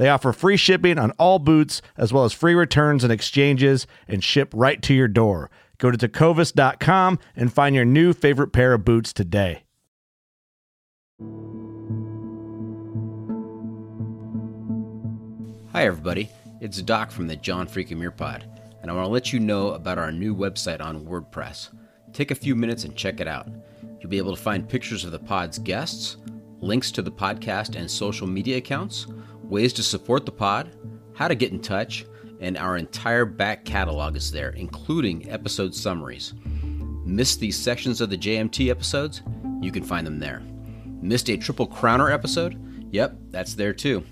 They offer free shipping on all boots, as well as free returns and exchanges, and ship right to your door. Go to tecovas.com and find your new favorite pair of boots today. Hi, everybody. It's Doc from the John Freakin' Muir Pod, and I want to let you know about our new website on WordPress. Take a few minutes and check it out. You'll be able to find pictures of the pod's guests, links to the podcast and social media accounts, ways to support the pod, how to get in touch, and our entire back catalog is there, including episode summaries. Missed these sections of the JMT episodes? You can find them there. Missed a Triple Crowner episode? Yep, that's there too.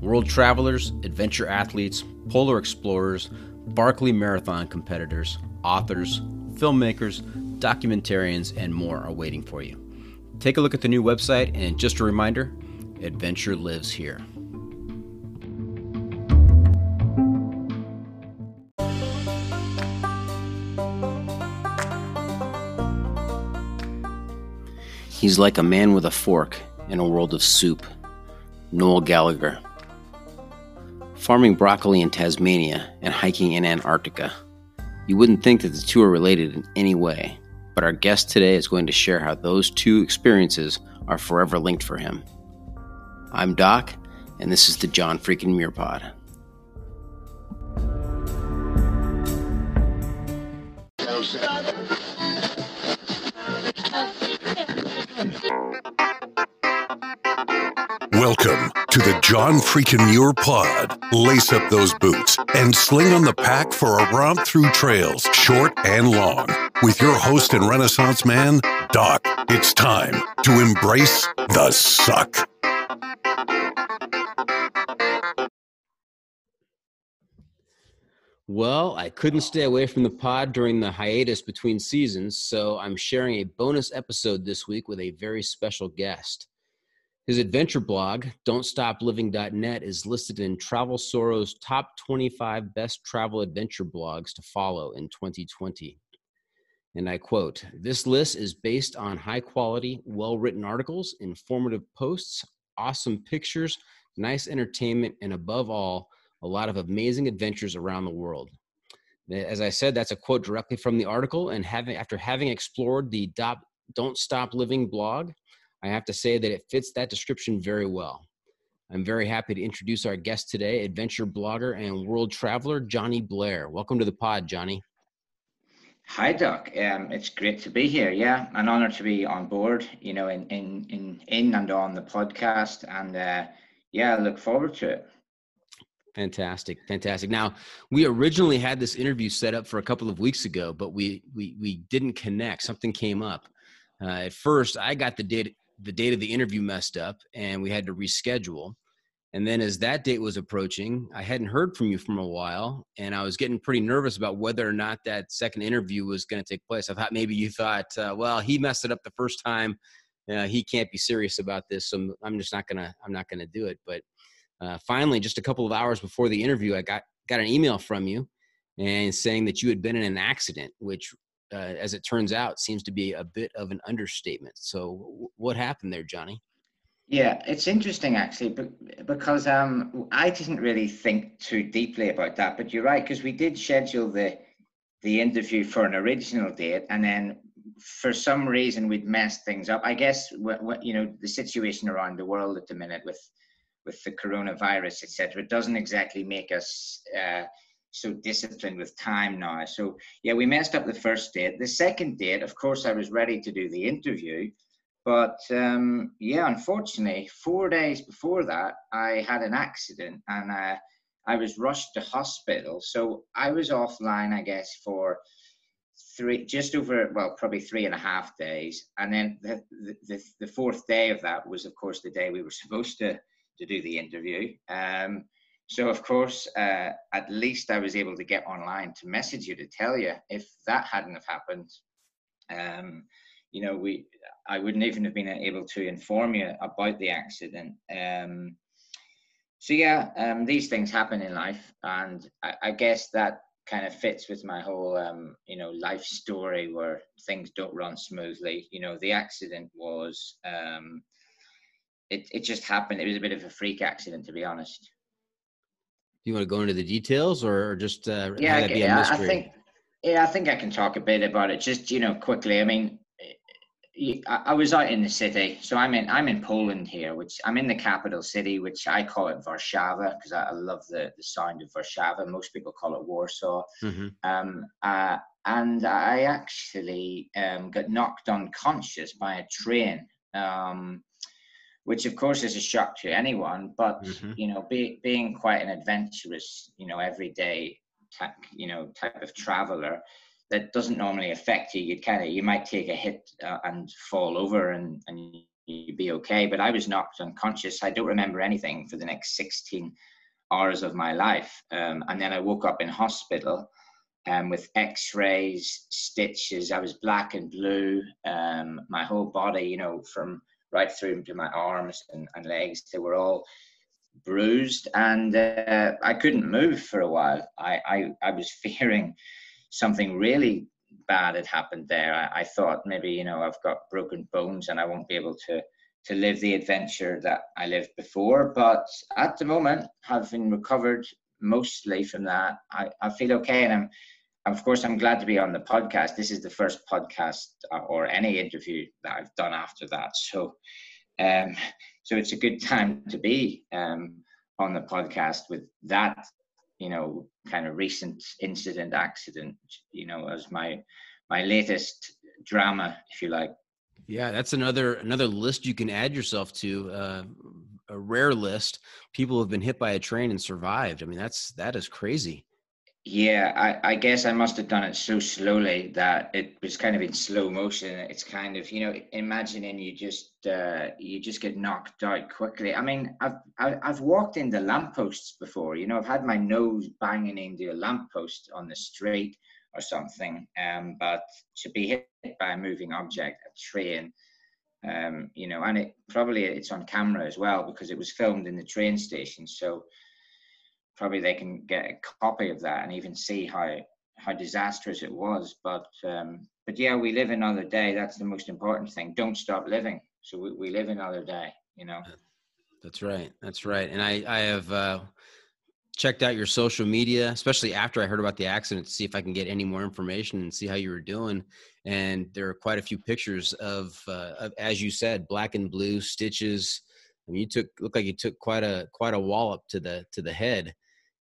World travelers, adventure athletes, polar explorers, Barkley Marathon competitors, authors, filmmakers, documentarians, and more are waiting for you. Take a look at the new website, and just a reminder adventure lives here. He's like a man with a fork in a world of soup. Noel Gallagher. Farming broccoli in Tasmania and hiking in Antarctica. You wouldn't think that the two are related in any way, but our guest today is going to share how those two experiences are forever linked for him. I'm Doc, and this is the John Freakin' Muir Pod. To the John Freakin' Muir Pod. Lace up those boots and sling on the pack for a romp through trails, short and long. With your host and Renaissance man, Doc, it's time to embrace the suck. Well, I couldn't stay away from the pod during the hiatus between seasons, so I'm sharing a bonus episode this week with a very special guest. His adventure blog, don'tstopliving.net, is listed in Travel Soro's top 25 best travel adventure blogs to follow in 2020. And I quote This list is based on high quality, well written articles, informative posts, awesome pictures, nice entertainment, and above all, a lot of amazing adventures around the world. As I said, that's a quote directly from the article. And having, after having explored the Don't Stop Living blog, I have to say that it fits that description very well. I'm very happy to introduce our guest today, adventure blogger and world traveler, Jonny Blair. Welcome to the pod, Jonny. Hi, Doc. Um, it's great to be here. Yeah, an honor to be on board. You know, in in in, in and on the podcast, and uh, yeah, I look forward to it. Fantastic, fantastic. Now, we originally had this interview set up for a couple of weeks ago, but we we we didn't connect. Something came up. Uh, at first, I got the date the date of the interview messed up, and we had to reschedule. And then, as that date was approaching, I hadn't heard from you for a while, and I was getting pretty nervous about whether or not that second interview was going to take place. I thought maybe you thought, uh, well, he messed it up the first time. Uh, he can't be serious about this, so I'm just not gonna I'm not gonna do it. But uh, finally, just a couple of hours before the interview, I got got an email from you and saying that you had been in an accident, which, uh, as it turns out, seems to be a bit of an understatement. So, what happened there, Jonny? Yeah, it's interesting actually, because um, I didn't really think too deeply about that. But you're right, because we did schedule the the interview for an original date, and then for some reason we'd messed things up. I guess you know the situation around the world at the minute with with the coronavirus, etc. Doesn't exactly make us uh, so disciplined with time now. So yeah, we messed up the first date. The second date, of course, I was ready to do the interview, but um, yeah, unfortunately, four days before that, I had an accident and uh, I was rushed to hospital. So I was offline, I guess, for three, just over, well, probably three and a half days. And then the, the, the fourth day of that was, of course, the day we were supposed to to do the interview. Um, so of course, uh, at least I was able to get online to message you to tell you. If that hadn't have happened, um, you know, we I wouldn't even have been able to inform you about the accident. Um, so yeah, um, these things happen in life, and I, I, guess that kind of fits with my whole, um, you know, life story where things don't run smoothly. You know, the accident was um, it, it just happened. It was a bit of a freak accident, to be honest. Do you want to go into the details, or just uh, yeah, yeah I think yeah, I think I can talk a bit about it. Just you know, quickly. I mean, I was out in the city, so I'm in I'm in Poland here, which I'm in the capital city, which I call it Warszawa because I, love the the sound of Warszawa. Most people call it Warsaw. Mm-hmm. Um, uh, and I actually um, got knocked unconscious by a train. Um, which of course is a shock to anyone. But mm-hmm. you know, be, being quite an adventurous, you know, everyday type, you know, type of traveler, that doesn't normally affect you. You kind of you might take a hit uh, and fall over and and you'd be okay. But I was knocked unconscious. I don't remember anything for the next 16 hours of my life, um, and then I woke up in hospital. Um, with x-rays stitches i was black and blue um, my whole body you know from right through to my arms and, and legs. They were all bruised and uh, I couldn't move for a while. I, I, I, was fearing something really bad had happened there. I, I, thought maybe, you know, I've got broken bones and I won't be able to, to live the adventure that I lived before. But at the moment, having recovered mostly from that, I, I feel okay. And I'm, of course, I'm glad to be on the podcast. This is the first podcast uh, or any interview that I've done after that. So, um, so it's a good time to be um, on the podcast with that, you know, kind of recent incident, accident, you know, as my my latest drama, if you like. Yeah, that's another another list you can add yourself to. Uh, a rare list. People have been hit by a train and survived. I mean, that's that is crazy. Yeah, I, I guess I must have done it so slowly that it was kind of in slow motion. It's kind of you know imagining you just uh, you just get knocked out quickly. I mean, I've I've walked into lampposts before. You know, I've had my nose banging into a lamppost on the street or something. Um, but to be hit by a moving object, a train, um, you know, and it probably it's on camera as well because it was filmed in the train station. So probably they can get a copy of that and even see how how disastrous it was. But um, but yeah, we live another day. That's the most important thing. Don't stop living. So we, we live another day. You know. That's right. That's right. And I I have uh, checked out your social media, especially after I heard about the accident, to see if I can get any more information and see how you were doing. And there are quite a few pictures of, uh, of as you said, black and blue stitches. I mean, you took looked like you took quite a quite a wallop to the to the head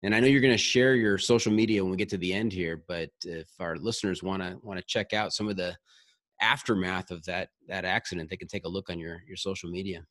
and I know you're going to share your social media when we get to the end here, but if our listeners want to want to check out some of the aftermath of that that accident, they can take a look on your your social media.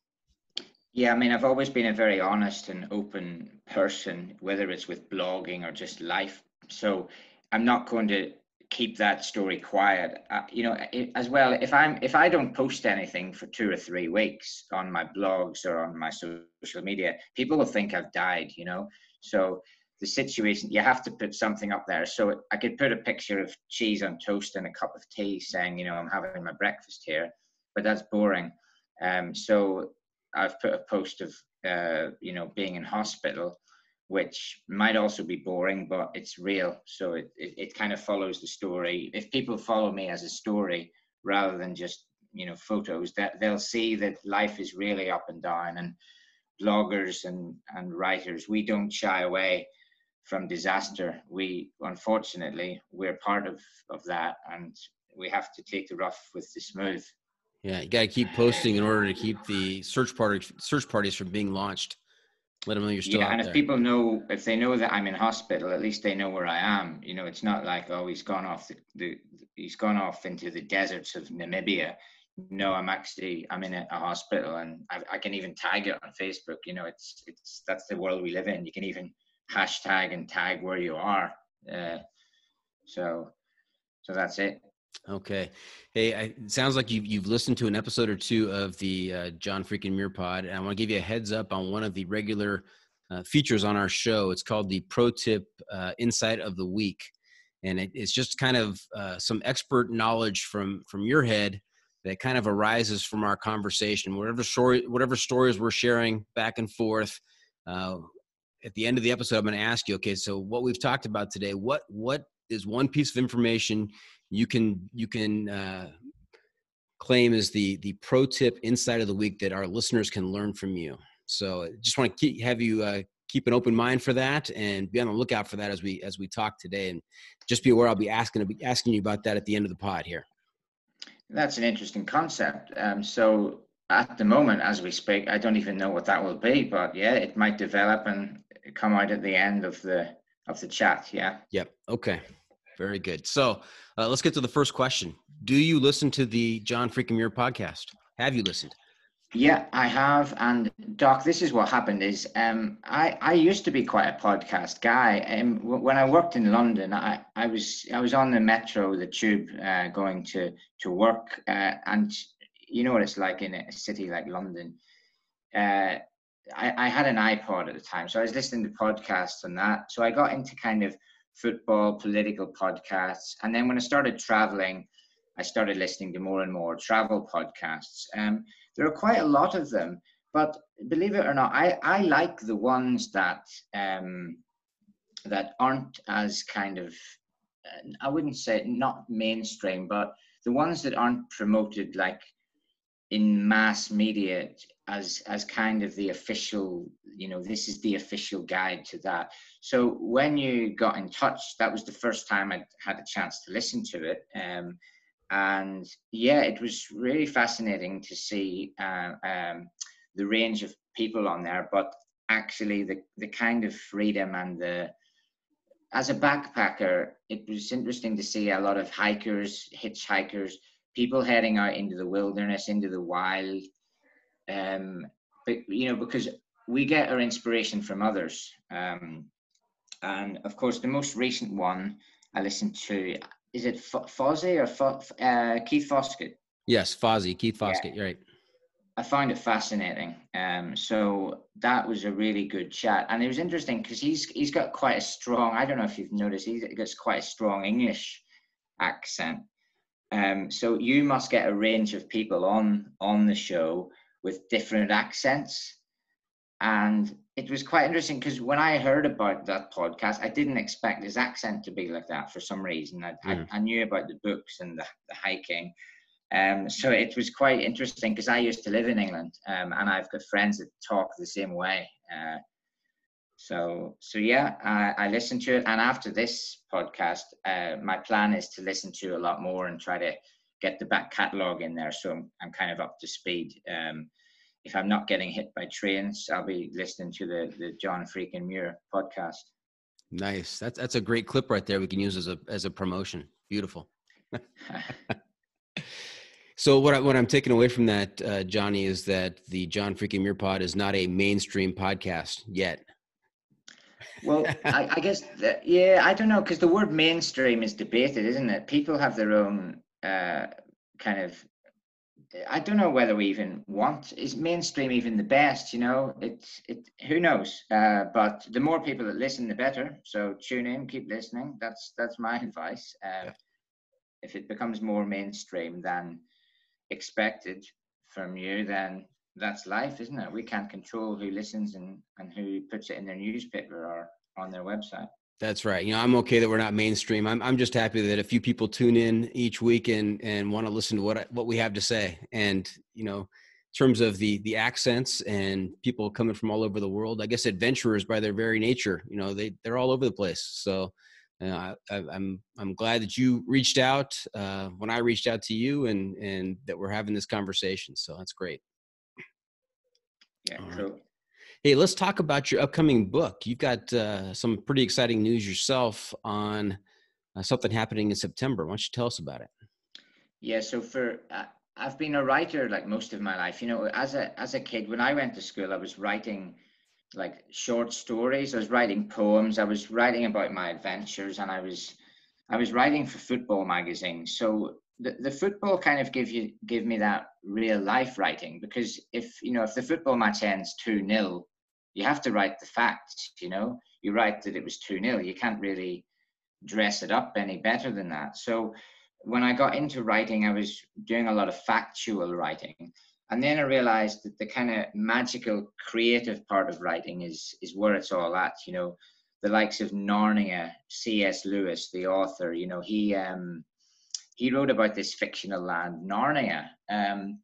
Yeah, I mean, I've always been a very honest and open person, whether it's with blogging or just life. So I'm not going to keep that story quiet. Uh, you know, it, as well, if I'm if I don't post anything for two or three weeks on my blogs or on my social media, people will think I've died. You know, so the situation you have to put something up there. So I could put a picture of cheese on toast and a cup of tea, saying, you know, I'm having my breakfast here, but that's boring. Um, so I've put a post of, uh, you know, being in hospital which might also be boring, but it's real. So it, it, it, kind of follows the story. If people follow me as a story rather than just, you know, photos, that they'll see that life is really up and down and bloggers and, and writers, we don't shy away from disaster. We, unfortunately, we're part of, of that and we have to take the rough with the smooth. Yeah, you got to keep posting in order to keep the search party search parties from being launched. Let them know you're still yeah, and if there. people know, if they know that I'm in hospital, at least they know where I am. You know, it's not like oh, he's gone off the, the he's gone off into the deserts of Namibia. No, I'm actually I'm in a, a hospital, and I, I, can even tag it on Facebook. You know, it's it's that's the world we live in. You can even hashtag and tag where you are. Uh, so, so that's it. Okay. Hey, I, it sounds like you've, you've listened to an episode or two of the uh, John Freakin' Muir pod. And I want to give you a heads up on one of the regular uh, features on our show. It's called the Pro Tip uh, Insight of the Week. And it, it's just kind of uh, some expert knowledge from, from your head that kind of arises from our conversation. Whatever story, whatever stories we're sharing back and forth. At the end of the episode, I'm going to ask you, okay, so what we've talked about today, what what is one piece of information you can you can uh, claim as the the pro tip insight of the week that our listeners can learn from you. So just want to keep, have you uh, keep an open mind for that and be on the lookout for that as we as we talk today. And just be aware I'll be asking be asking you about that at the end of the pod here. That's an interesting concept. Um, so at the moment, as we speak, I don't even know what that will be, but yeah, it might develop and come out at the end of the of the chat. Yeah. Yep. Okay. Very good. So uh, let's get to the first question. Do you listen to the John Freakin' Muir podcast? Have you listened? Yeah, I have. And Doc, this is what happened is um, I, I used to be quite a podcast guy. Um, when I worked in London, I, I was I was on the metro, the tube, uh, going to to work, uh, and you know what it's like in a city like London. Uh, I, I had an iPod at the time, so I was listening to podcasts and that. So I got into kind of football, political podcasts. And then when I started traveling, I started listening to more and more travel podcasts. Um, there are quite a lot of them, but believe it or not, I, I like the ones that um, that aren't as kind of uh, I wouldn't say not mainstream, but the ones that aren't promoted like in mass media as as kind of the official you know this is the official guide to that so when you got in touch that was the first time i had a chance to listen to it um, and yeah it was really fascinating to see uh, um, the range of people on there but actually the the kind of freedom and the as a backpacker it was interesting to see a lot of hikers hitchhikers people heading out into the wilderness, into the wild. Um, but you know, because we get our inspiration from others. Um, and of course, the most recent one I listened to is it F- Fozzy or F- uh, Keith Foskett? Yes, Fozzy, Keith Foskett. Yeah. You're right. I find it fascinating. Um, so that was a really good chat, and it was interesting because he's he's got quite a strong. I don't know if you've noticed, he's got quite a strong English accent. Um, so you must get a range of people on on the show with different accents, and it was quite interesting because when I heard about that podcast, I didn't expect his accent to be like that for some reason. I, mm. I, I knew about the books and the, the hiking, um, so it was quite interesting because I used to live in England, um, and I've got friends that talk the same way. Uh, so, so yeah, I, I listened to it, and after this podcast, uh, my plan is to listen to a lot more and try to get the back catalog in there, so I'm, I'm kind of up to speed. Um, if I'm not getting hit by trains, I'll be listening to the the John Freakin' Muir podcast. Nice. That's that's a great clip right there. We can use as a as a promotion. Beautiful. So what I, what I'm taking away from that, uh, Jonny, is that the John Freaking Muir Pod is not a mainstream podcast yet. Well, I, I, guess that, yeah, I don't know because the word mainstream is debated, isn't it? People have their own uh, kind of. I don't know whether we even want is mainstream even the best. You know, it's it. Who knows? Uh, but the more people that listen, the better. So tune in, keep listening. That's that's my advice. Uh, yeah. If it becomes more mainstream than expected from you, then that's life, isn't it? We can't control who listens and, and who puts it in their newspaper or on their website. That's right. You know, I'm okay that we're not mainstream. I'm I'm just happy that a few people tune in each week and and want to listen to what I, what we have to say. And you know, in terms of the the accents and people coming from all over the world, I guess adventurers by their very nature, you know, they they're all over the place. So uh, I, I'm, I'm glad that you reached out uh, when I reached out to you, and and that we're having this conversation. So that's great. Yeah, cool. Hey, let's talk about your upcoming book. You've got uh, some pretty exciting news yourself on uh, something happening in September. Why don't you tell us about it? Yeah, so for uh, I've been a writer like most of my life. You know, as a as a kid, when I went to school, I was writing like short stories. I was writing poems. I was writing about my adventures, and I was I was writing for football magazines. So the, the football kind of give you give me that real life writing because if you know if the football match ends 2 0 you have to write the facts you know? You write that it was 2 0 you can't really dress it up any better than that. So when i got into writing i was doing a lot of factual writing. And then i realized that the kind of magical creative part of writing is is where it's all at you know? The likes of narnia cs lewis the author you know he um he wrote about this fictional land, Narnia. Um,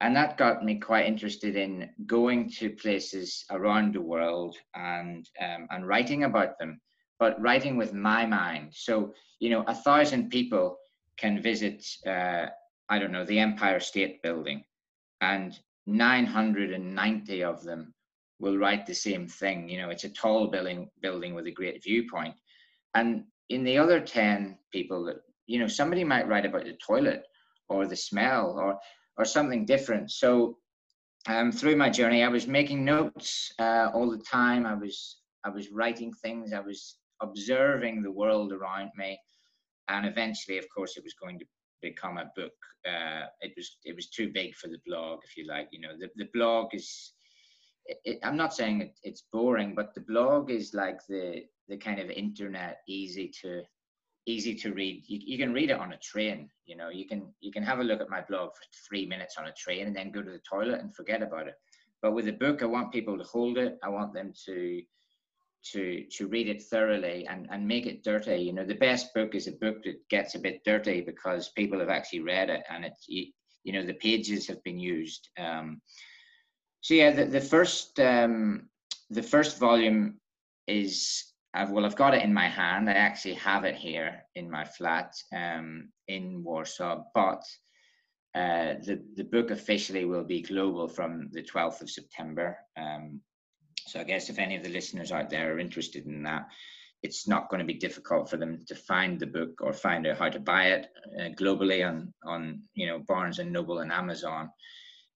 and that got me quite interested in going to places around the world and um, and writing about them, but writing with my mind. So you know, a thousand people can visit, uh, I don't know, the Empire State Building, and 990 of them will write the same thing. You know, it's a tall building building with a great viewpoint, and in the other 10 people that you know somebody might write about the toilet or the smell or or something different. So um, through my journey i was making notes uh, all the time. I was i was writing things. I was observing the world around me. And eventually of course it was going to become a book. Uh, it was it was too big for the blog if you like. You know the, the blog is it, it, i'm not saying it, it's boring but the blog is like the the kind of internet easy to easy to read. You, you can read it on a train. You know, you can you can have a look at my blog for three minutes on a train and then go to the toilet and forget about it. But with a book, I want people to hold it. I want them to to to read it thoroughly and and make it dirty. You know, the best book is a book that gets a bit dirty because people have actually read it and it's you, you know the pages have been used. Um, so yeah, the, the first um, the first volume is I've, well, I've got it in my hand. I actually have it here in my flat um, in Warsaw, but uh, the, the book officially will be global from the 12th of September. Um, so I guess if any of the listeners out there are interested in that, it's not going to be difficult for them to find the book or find out how to buy it uh, globally on, on, you know, Barnes and Noble and Amazon,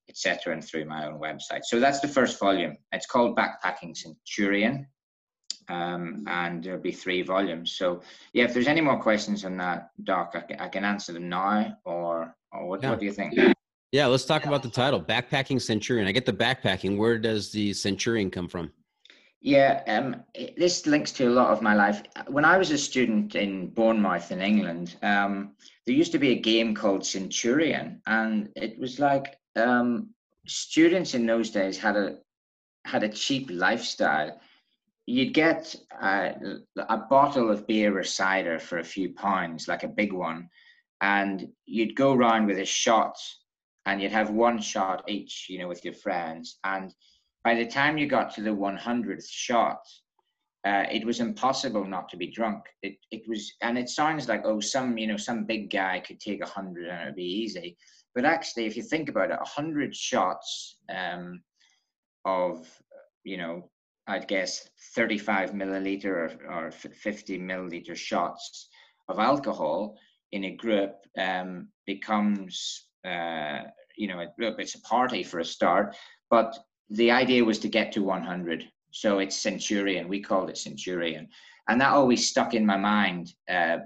etc., and through my own website. So that's the first volume. It's called Backpacking Centurion um, and there'll be three volumes. So, yeah, if there's any more questions on that, Doc, I can, I can answer them now, or, or what, yeah. what do you think? Yeah, let's talk about the title, Backpacking Centurion. I get the backpacking. Where does the Centurion come from? Yeah, um, this links to a lot of my life. When I was a student in Bournemouth in England, um, there used to be a game called Centurion, and it was like um, students in those days had a had a cheap lifestyle you'd get a bottle of beer or cider for a few pounds, like a big one, and you'd go around with a shot, and you'd have one shot each, you know, with your friends. And by the time you got to the 100th shot, uh, it was impossible not to be drunk. It it was, and it sounds like oh, some you know, some big guy could take a hundred and it'd be easy. But actually, if you think about it, a hundred shots um, of you know I'd guess 35 milliliter or, or 50 milliliter shots of alcohol in a group um, becomes uh, you know, it's a party for a start, but the idea was to get to 100. So it's Centurion. We called it Centurion, and that always stuck in my mind. Uh,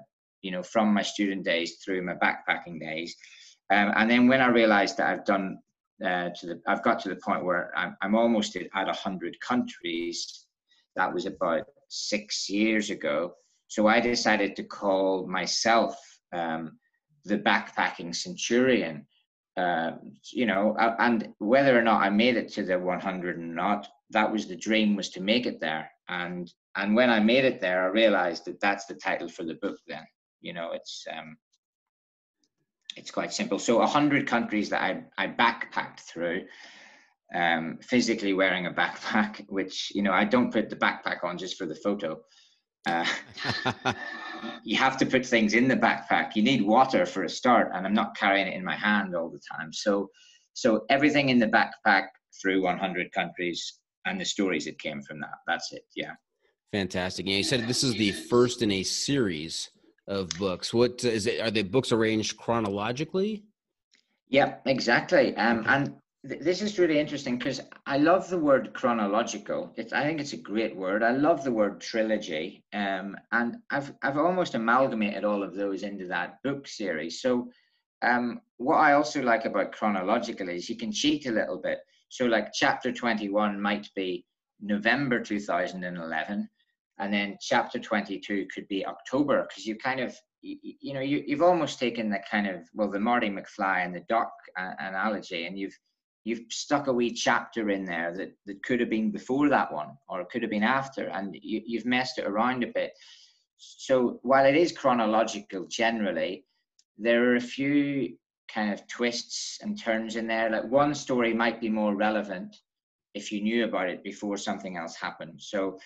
you know, from my student days through my backpacking days, um, and then when I realized that I've done uh, to the, I've got to the point where I'm, I'm almost at, at 100 countries. That was about six years ago. So I decided to call myself um, the backpacking centurion. Uh, you know, and whether or not I made it to the 100 or not, that was the dream was to make it there. And and when I made it there, I realized that that's the title for the book. Then, you know, it's um, it's quite simple. So 100 countries that I I backpacked through. Um, physically wearing a backpack, which you know I don't put the backpack on just for the photo. Uh, you have to put things in the backpack. You need water for a start, and I'm not carrying it in my hand all the time. So, so everything in the backpack through 100 countries and the stories that came from that. That's it. Yeah. Fantastic. And you said this is the first in a series of books. What is it? Are the books arranged chronologically? Yeah, exactly. Um, and this is really interesting because I love the word chronological. It's, I think it's a great word. I love the word trilogy, um, and I've I've almost amalgamated all of those into that book series. So, um, what I also like about chronological is you can cheat a little bit. So, like chapter twenty one might be November two thousand and then chapter twenty two could be October because you kind of you, you know you, you've almost taken the kind of well the Marty McFly and the Doc uh, analogy, and you've you've stuck a wee chapter in there that, that could have been before that one or it could have been after and you, you've messed it around a bit. So while it is chronological generally there are a few kind of twists and turns in there. Like one story might be more relevant if you knew about it before something else happened. So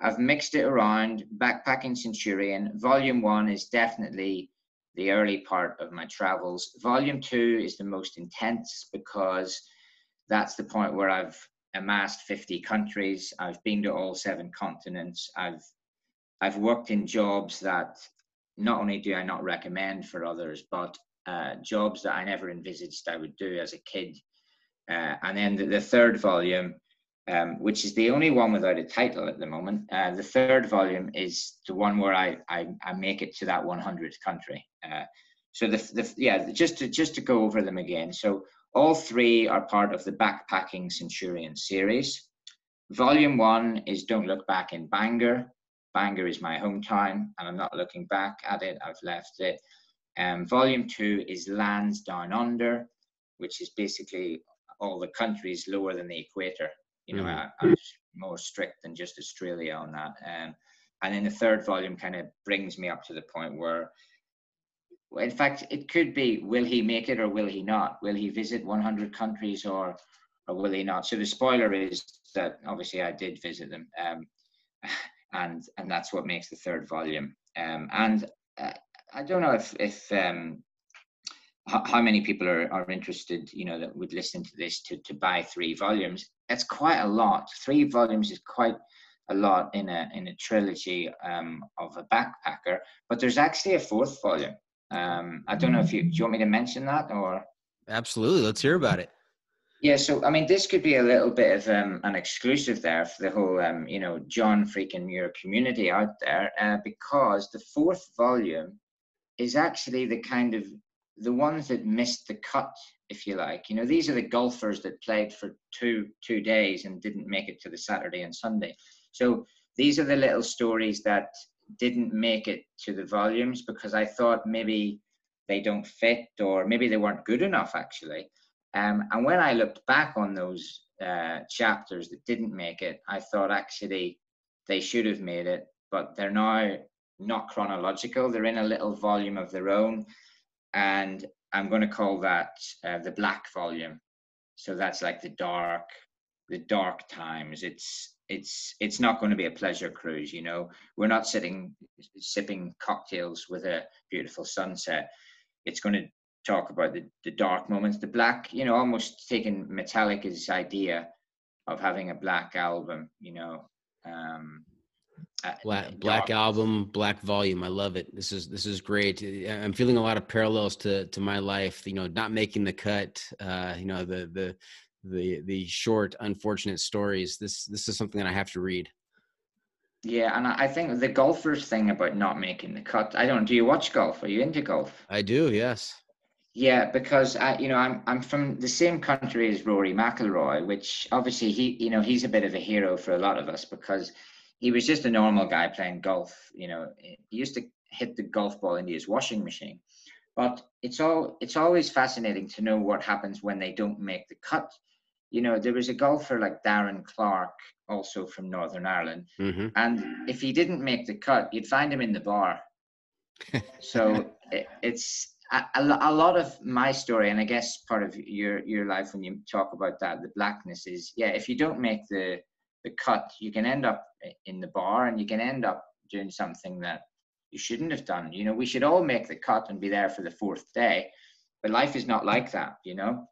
i've mixed it around backpacking centurion volume one is definitely the early part of my travels volume two is the most intense because that's the point where I've amassed 50 countries. I've been to all seven continents. I've I've worked in jobs that not only do I not recommend for others, but uh, jobs that I never envisaged I would do as a kid. Uh, and then the, the third volume, um, which is the only one without a title at the moment, uh, the third volume is the one where I, I, I make it to that 100th country. Uh, so the, the yeah, just to just to go over them again. So all three are part of the Backpacking Centurion series. Volume one is Don't Look Back in Bangor. Bangor is my hometown, and I'm not looking back at it, I've left it. Um, volume two is Lands Down Under, which is basically all the countries lower than the equator. You know, mm. I, am more strict than just Australia on that. Um, and then the third volume kind of brings me up to the point where in fact, it could be will he make it or will he not? Will he visit 100 countries or or will he not? So the spoiler is that obviously I did visit them, um, and and that's what makes the third volume. Um, and uh, I don't know if if um, how many people are, are interested, you know, that would listen to this to to buy three volumes. That's quite a lot. Three volumes is quite a lot in a in a trilogy um, of a backpacker. But there's actually a fourth volume. Um, I don't know if you do you want me to mention that or absolutely. Let's hear about it. Yeah, so I mean, this could be a little bit of um, an exclusive there for the whole, um, you know, John freaking Muir community out there, uh, because the fourth volume is actually the kind of the ones that missed the cut, if you like. You know, these are the golfers that played for two two days and didn't make it to the Saturday and Sunday. So these are the little stories that didn't make it to the volumes because I thought maybe they don't fit or maybe they weren't good enough actually. Um, and when I looked back on those uh, chapters that didn't make it, I thought actually they should have made it, but they're now not chronological. They're in a little volume of their own. And I'm going to call that uh, the black volume. So that's like the dark, the dark times. It's it's it's not going to be a pleasure cruise you know we're not sitting sipping cocktails with a beautiful sunset it's going to talk about the, the dark moments the black you know almost taking metallica's idea of having a black album you know um black black album black volume i love it. This is this is great. I'm feeling a lot of parallels to to my life you know not making the cut uh you know the the the the short unfortunate stories. This this is something that i have to read. Yeah and i think the golfers thing about not making the cut i don't do you watch golf? Are you into golf? I do yes. Yeah, because I, you know, I'm I'm from the same country as Rory McIlroy, which obviously he, you know, he's a bit of a hero for a lot of us because he was just a normal guy playing golf. You know, he used to hit the golf ball into his washing machine. But it's all it's always fascinating to know what happens when they don't make the cut. You know, there was a golfer like Darren Clarke, also from Northern Ireland, mm-hmm. and if he didn't make the cut, you'd find him in the bar. so it, it's a, a, lot of my story, and I guess part of your your life when you talk about that, the blackness is yeah. If you don't make the the cut, you can end up in the bar and you can end up doing something that you shouldn't have done. You know, we should all make the cut and be there for the fourth day, but life is not like that, you know.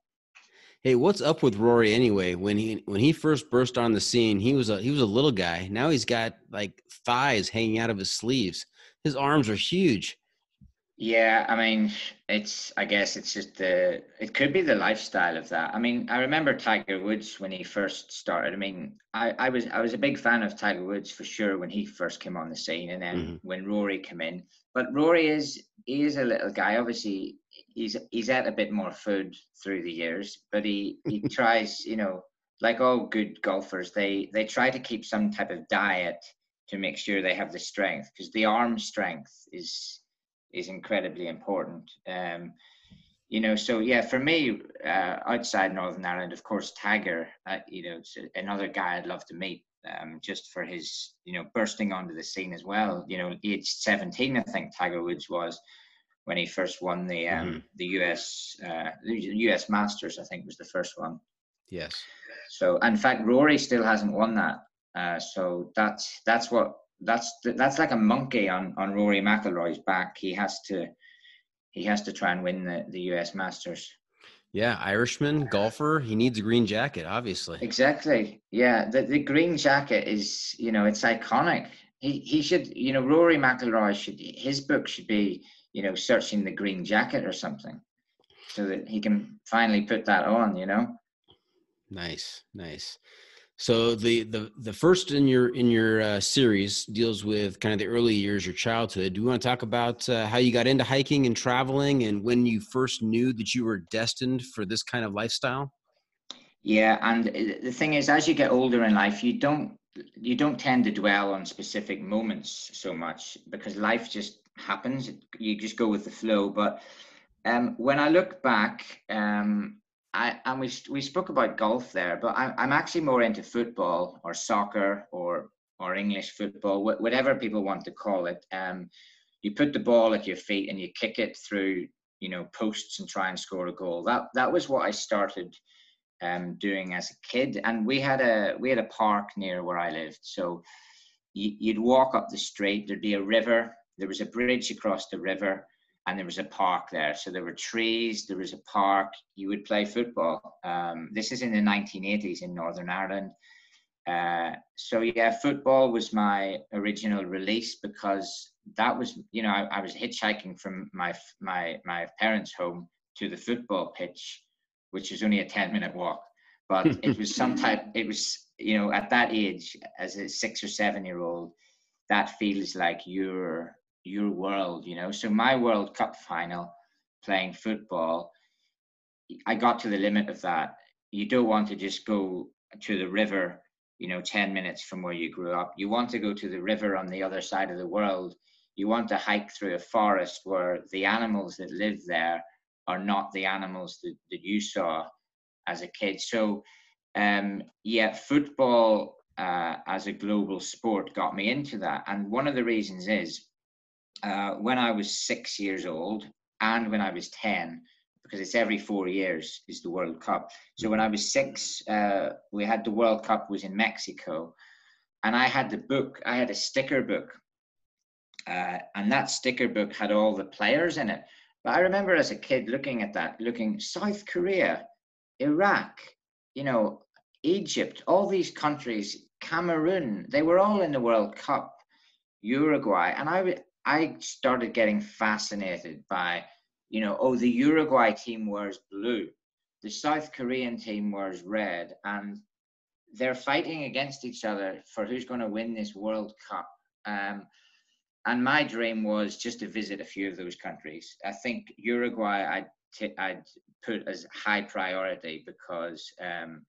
Hey, what's up with Rory anyway? When he when he first burst on the scene, he was a he was a little guy. Now he's got like thighs hanging out of his sleeves. His arms are huge. Yeah, I mean, it's. I guess it's just the. It could be the lifestyle of that. I mean, I remember Tiger Woods when he first started. I mean, I, I was I was a big fan of Tiger Woods for sure when he first came on the scene, and then mm-hmm. when Rory came in. But Rory is he is a little guy. Obviously, he's he's had a bit more food through the years, but he he tries. You know, like all good golfers, they they try to keep some type of diet to make sure they have the strength because the arm strength is is incredibly important. Um, you know, so yeah, for me, uh, outside Northern Ireland, of course, Tiger, uh, you know, another guy I'd love to meet. Um, just for his, you know, bursting onto the scene as well. You know, age 17, I think Tiger Woods was when he first won the um, mm-hmm. the US uh, the US Masters. I think was the first one. Yes. So, in fact, Rory still hasn't won that. Uh, so that's that's what that's that's like a monkey on on Rory McIlroy's back. He has to he has to try and win the the U.S. Masters. Yeah, Irishman golfer. He needs a green jacket, obviously. Exactly. Yeah, the the green jacket is you know it's iconic. He he should you know Rory McIlroy should his book should be you know searching the green jacket or something, so that he can finally put that on. You know. Nice, nice. So the the the first in your in your uh, series deals with kind of the early years, your childhood. Do you want to talk about uh, how you got into hiking and traveling, and when you first knew that you were destined for this kind of lifestyle? Yeah, and the thing is, as you get older in life, you don't you don't tend to dwell on specific moments so much because life just happens. You just go with the flow. But um, when I look back, um, I, and we we spoke about golf there, but I'm I'm actually more into football or soccer or or English football, whatever people want to call it. Um, you put the ball at your feet and you kick it through, you know, posts and try and score a goal. That that was what I started um, doing as a kid. And we had a we had a park near where I lived, so you'd walk up the street. There'd be a river. There was a bridge across the river and there was a park there. So there were trees, there was a park. You would play football. Um, this is in the 1980s in Northern Ireland. Uh, so yeah, football was my original release because that was, you know, I, I, was hitchhiking from my my my parents' home to the football pitch, which is only a 10 minute walk. But it was some type. It was, you know, at that age, as a six or seven year old, that feels like you're your world, you know. So my World Cup final, playing football, I got to the limit of that. You don't want to just go to the river, you know, 10 minutes from where you grew up. You want to go to the river on the other side of the world. You want to hike through a forest where the animals that live there are not the animals that, that you saw as a kid. So, um, yeah, football uh, as a global sport got me into that. And one of the reasons is uh, when I was six years old and when I was 10, because it's every four years is the World Cup. So when I was six, uh, we had the World Cup was in Mexico, and I had the book. I had a sticker book, uh, and that sticker book had all the players in it. But I remember as a kid looking at that, looking South Korea, Iraq, you know, Egypt, all these countries, Cameroon, they were all in the World Cup Uruguay, and I I started getting fascinated by, you know, oh the Uruguay team wears blue, the South Korean team wears red, and they're fighting against each other for who's going to win this World Cup. Um, and my dream was just to visit a few of those countries. I think Uruguay I'd, t- I'd put as high priority because um,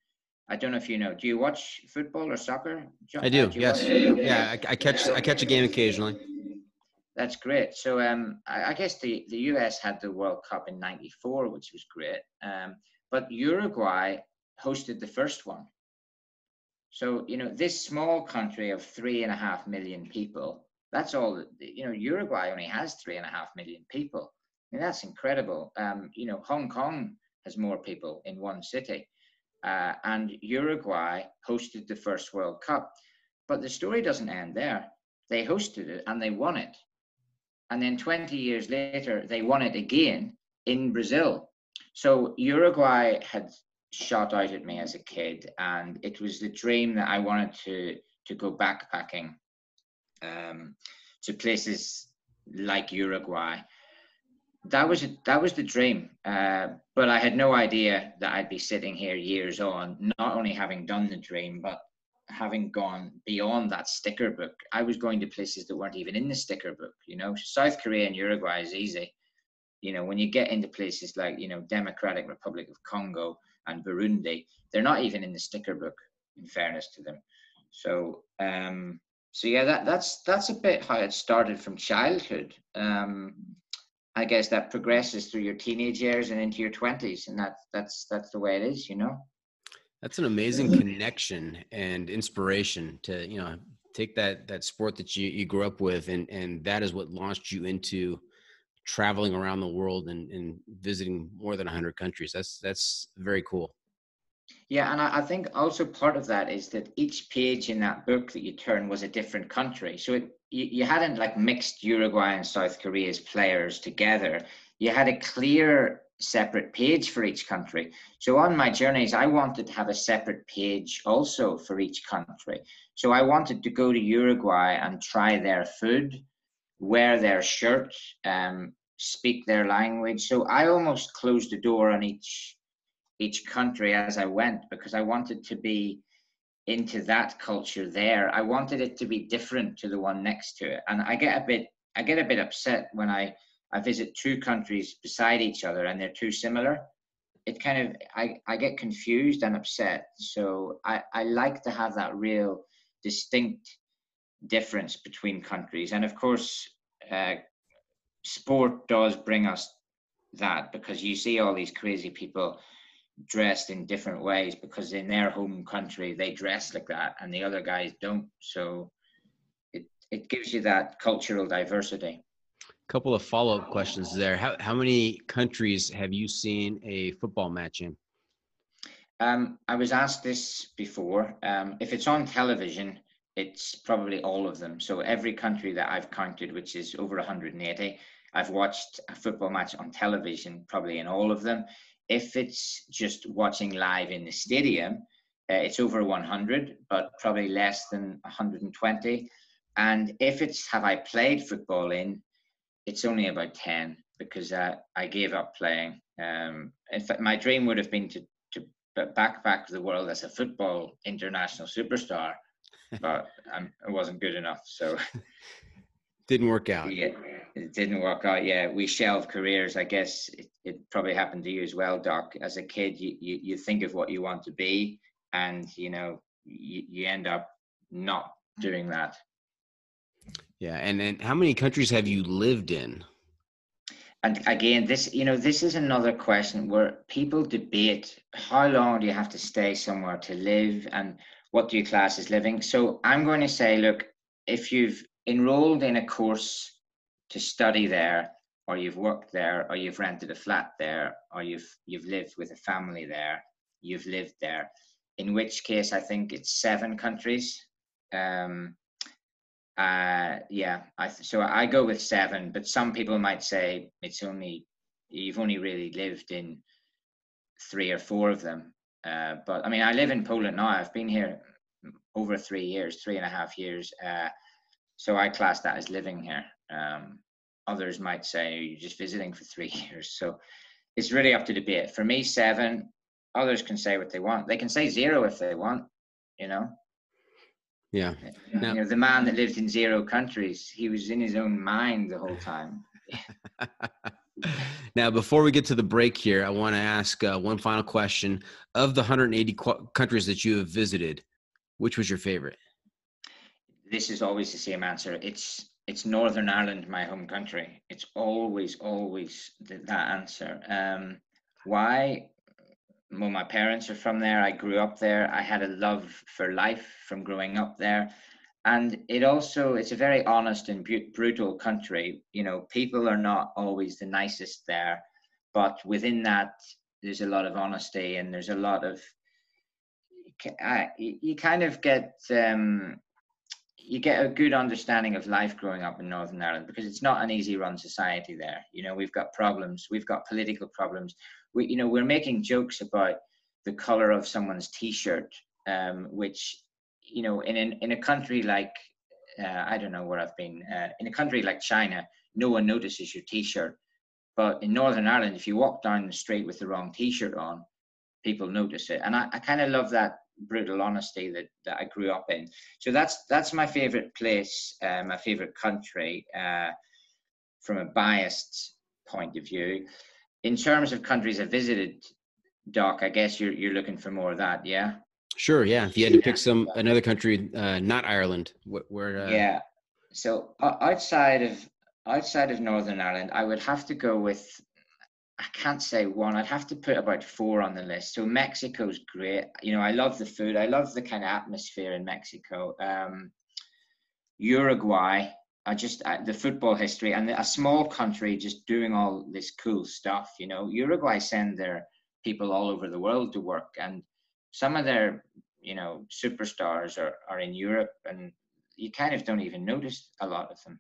I don't know if you know. Do you watch football or soccer? John? I do. do yes. Yeah, I, I, catch I catch a game occasionally. That's great. So um, I, I, guess the, the US had the World Cup in '94, which was great. Um, but Uruguay hosted the first one. So you know this small country of three and a half million people. That's all. You know, Uruguay only has three and a half million people. I mean, that's incredible. Um, you know, Hong Kong has more people in one city. Uh, and Uruguay hosted the first World Cup. But the story doesn't end there. They hosted it and they won it. And then 20 years later, they won it again in Brazil. So Uruguay had shot out at me as a kid, and it was the dream that I wanted to to go backpacking um, to places like Uruguay that was that was the dream. Uh, but I had no idea that I'd be sitting here years on, not only having done the dream, but having gone beyond that sticker book. I was going to places that weren't even in the sticker book. You know, South Korea and Uruguay is easy. You know, when you get into places like you know Democratic Republic of Congo and Burundi, they're not even in the sticker book. In fairness to them, so um, so yeah, that that's that's a bit how it started from childhood. Um, I guess that progresses through your teenage years and into your twenties, and that's that's that's the way it is, you know. That's an amazing connection and inspiration to you know take that that sport that you you grew up with, and and that is what launched you into traveling around the world and, and visiting more than 100 countries. That's that's very cool. Yeah, and I, I, think also part of that is that each page in that book that you turn was a different country. So it, you, you hadn't like mixed Uruguay and South Korea's players together. You had a clear separate page for each country. So on my journeys, I wanted to have a separate page also for each country. So I wanted to go to Uruguay and try their food, wear their shirt, um, speak their language. So I almost closed the door on each each country as I went because I wanted to be into that culture there. I wanted it to be different to the one next to it. And I get a bit I get a bit upset when I I visit two countries beside each other and they're too similar. It kind of I, I get confused and upset. So I, I like to have that real distinct difference between countries. And of course, uh, sport does bring us that because you see all these crazy people dressed in different ways because in their home country they dress like that and the other guys don't. So it it gives you that cultural diversity. Couple of follow up questions there. How how many countries have you seen a football match in? Um, I was asked this before. Um, if it's on television, it's probably all of them. So every country that I've counted, which is over 180, I've watched a football match on television, probably in all of them. If it's just watching live in the stadium, uh, it's over 100, but probably less than 120. And if it's have I played football in, it's only about 10 because uh, I gave up playing. Um, in fact, my dream would have been to, to backpack the world as a football international superstar, but um, it wasn't good enough. So didn't work out. Yeah, it didn't work out. Yeah, we shelved careers. I guess it, it probably happened to you as well, Doc. As a kid, you, you, you think of what you want to be, and you know you, you end up not doing that. Yeah, and then how many countries have you lived in? And again, this you know this is another question where people debate how long do you have to stay somewhere to live, and what do you class as living. So I'm going to say, look, if you've enrolled in a course to study there, or you've worked there, or you've rented a flat there, or you've you've lived with a family there, you've lived there. In which case, I think it's seven countries. Um, uh, yeah, I th- so I go with seven, but some people might say it's only you've only really lived in three or four of them. Uh, but I mean, I live in Poland now. I've been here over three years, three and a half years. Uh, So I class that as living here. Um, others might say you're just visiting for three years. So it's really up to debate. For me, seven. Others can say what they want. They can say zero if they want. You know. Yeah. Now, you know, the man that lived in zero countries, he was in his own mind the whole time. now, before we get to the break here, I want to ask uh, one final question. Of the 180 qu- countries that you have visited, which was your favorite? This is always the same answer. It's it's Northern Ireland, my home country. It's always, always the, that answer. Um, why? Well, my parents are from there. I grew up there. I had a love for life from growing up there. And it also, it's a very honest and brutal country. You know, people are not always the nicest there, but within that, there's a lot of honesty and there's a lot of, you kind of get um, you get a good understanding of life growing up in Northern Ireland because it's not an easy run society there. You know, we've got problems, we've got political problems. We, you know, we're making jokes about the color of someone's T-shirt, um, which, you know, in in, in a country like uh, I don't know where I've been, uh, in a country like China, no one notices your T-shirt, but in Northern Ireland, if you walk down the street with the wrong T-shirt on, people notice it, and I, I kind of love that brutal honesty that, that I grew up in. So that's that's my favorite place, uh, my favorite country uh, from a biased point of view. In terms of countries I visited, Doc, I guess you're you're looking for more of that, yeah. Sure, yeah. If you had to pick some another country, uh, not Ireland, where? Uh... Yeah. So outside of outside of Northern Ireland, I would have to go with I can't say one. I'd have to put about four on the list. So Mexico's great. You know, I love the food. I love the kind of atmosphere in Mexico. Um, Uruguay. I just I, the football history and a small country just doing all this cool stuff. You know, Uruguay send their people all over the world to work, and some of their you know superstars are are in Europe, and you kind of don't even notice a lot of them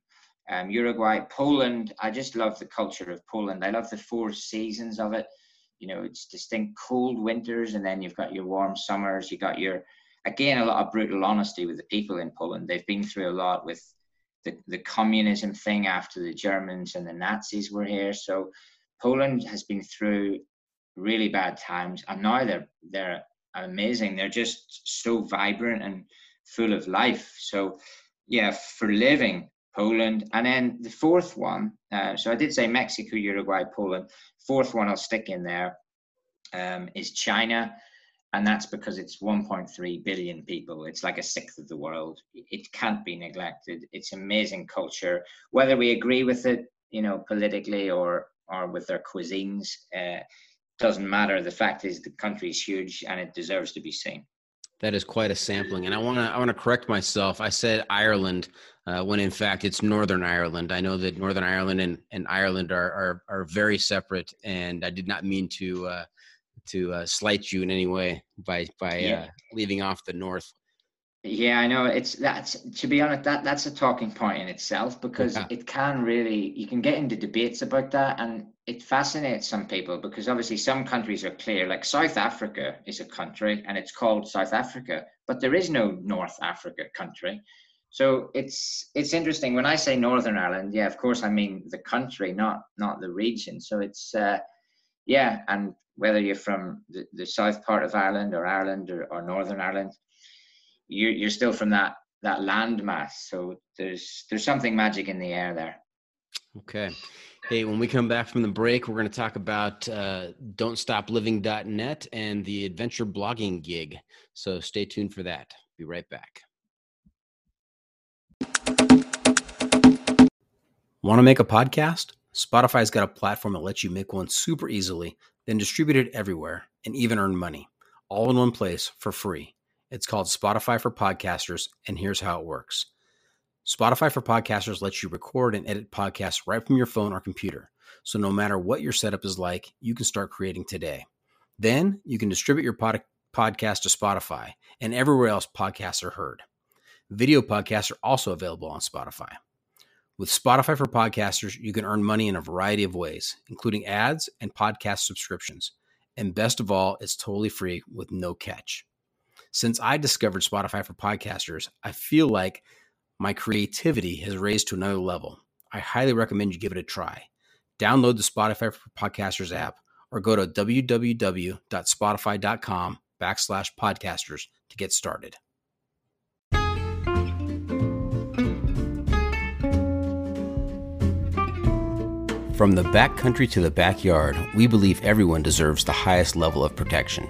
um, Uruguay, Poland. I just love the culture of Poland. I love the four seasons of it. You know, it's distinct cold winters, and then you've got your warm summers. You got your, again, a lot of brutal honesty with the people in Poland. They've been through a lot with the, the communism thing after the Germans and the Nazis were here. So Poland has been through really bad times, and now they're they're amazing. They're just so vibrant and full of life. So, yeah, for living, Poland. And then the fourth one, uh, so I did say Mexico, Uruguay, Poland. Fourth one I'll stick in there um, is China. And that's because it's 1.3 billion people. It's like a sixth of the world. It can't be neglected. It's amazing culture. Whether we agree with it, you know, politically or or with their cuisines, uh, doesn't matter. The fact is, the country is huge and it deserves to be seen. That is quite a sampling, and I want to I want to correct myself. I said Ireland uh, when in fact it's Northern Ireland. I know that Northern Ireland and, and Ireland are, are are very separate, and I did not mean to uh, to uh, slight you in any way by by yeah. Uh, leaving off the North. Yeah, I know it's that's to be honest that that's a talking point in itself because yeah. it can really you can get into debates about that and it fascinates some people because obviously some countries are clear like South Africa is a country and it's called South Africa but there is no North Africa country. So it's it's interesting. When I say Northern Ireland yeah of course I mean the country not not the region. So it's uh, yeah and whether you're from the, the south part of Ireland or Ireland or, or Northern Ireland you're, you're still from that that landmass. So there's there's something magic in the air there. Okay. Hey when we come back from the break we're going to talk about uh, don't stop living.net and the adventure blogging gig. So stay tuned for that. Be right back. Want to make a podcast? Spotify's got a platform that lets you make one super easily then distribute it everywhere and even earn money all in one place for free it's called Spotify for Podcasters, and here's how it works Spotify for Podcasters lets you record and edit podcasts right from your phone or computer. So no matter what your setup is like, you can start creating today. Then you can distribute your pod- podcast to Spotify and everywhere else podcasts are heard. Video podcasts are also available on Spotify. With Spotify for Podcasters, you can earn money in a variety of ways, including ads and podcast subscriptions. And best of all, it's totally free with no catch. Since I discovered Spotify for podcasters, I feel like my creativity has raised to another level. I highly recommend you give it a try. Download the Spotify for Podcasters app or go to www.spotify.com backslash podcasters to get started. From the backcountry to the backyard, we believe everyone deserves the highest level of protection.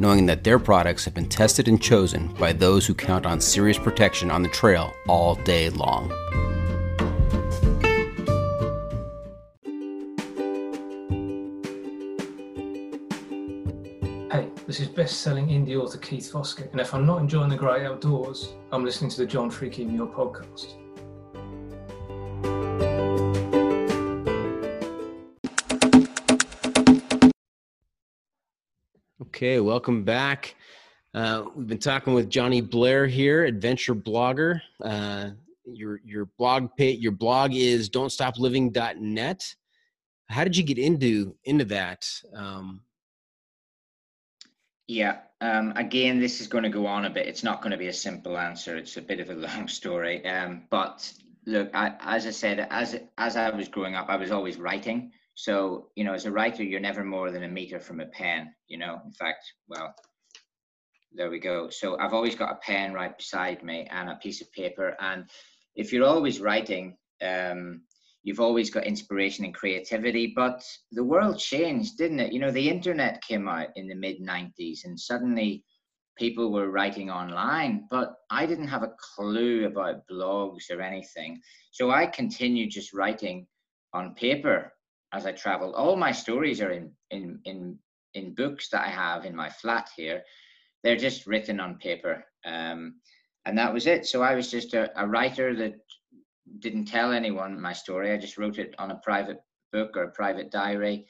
knowing that their products have been tested and chosen by those who count on serious protection on the trail all day long. Hey, this is best-selling indie author Keith Foskett, and if I'm not enjoying the great outdoors, I'm listening to the John Freakin' Muir podcast. Okay, welcome back. Uh, we've been talking with Jonny Blair here, adventure blogger. Uh, your your blog page, your blog is don'tstopliving.net. How did you get into into that? Um, yeah, um, again, this is going to go on a bit. It's not going to be a simple answer. It's a bit of a long story. Um, but look, I, as I said, as as I was growing up, I was always writing. So, you know, as a writer, you're never more than a meter from a pen, you know. In fact, well, there we go. So I've always got a pen right beside me and a piece of paper. And if you're always writing, um, you've always got inspiration and creativity. But the world changed, didn't it? You know, the internet came out in the mid 90s and suddenly people were writing online, but I didn't have a clue about blogs or anything. So I continued just writing on paper as I travel. All my stories are in in in in books that I have in my flat here. They're just written on paper, um, and that was it. So I was just a, a writer that didn't tell anyone my story. I just wrote it on a private book or a private diary,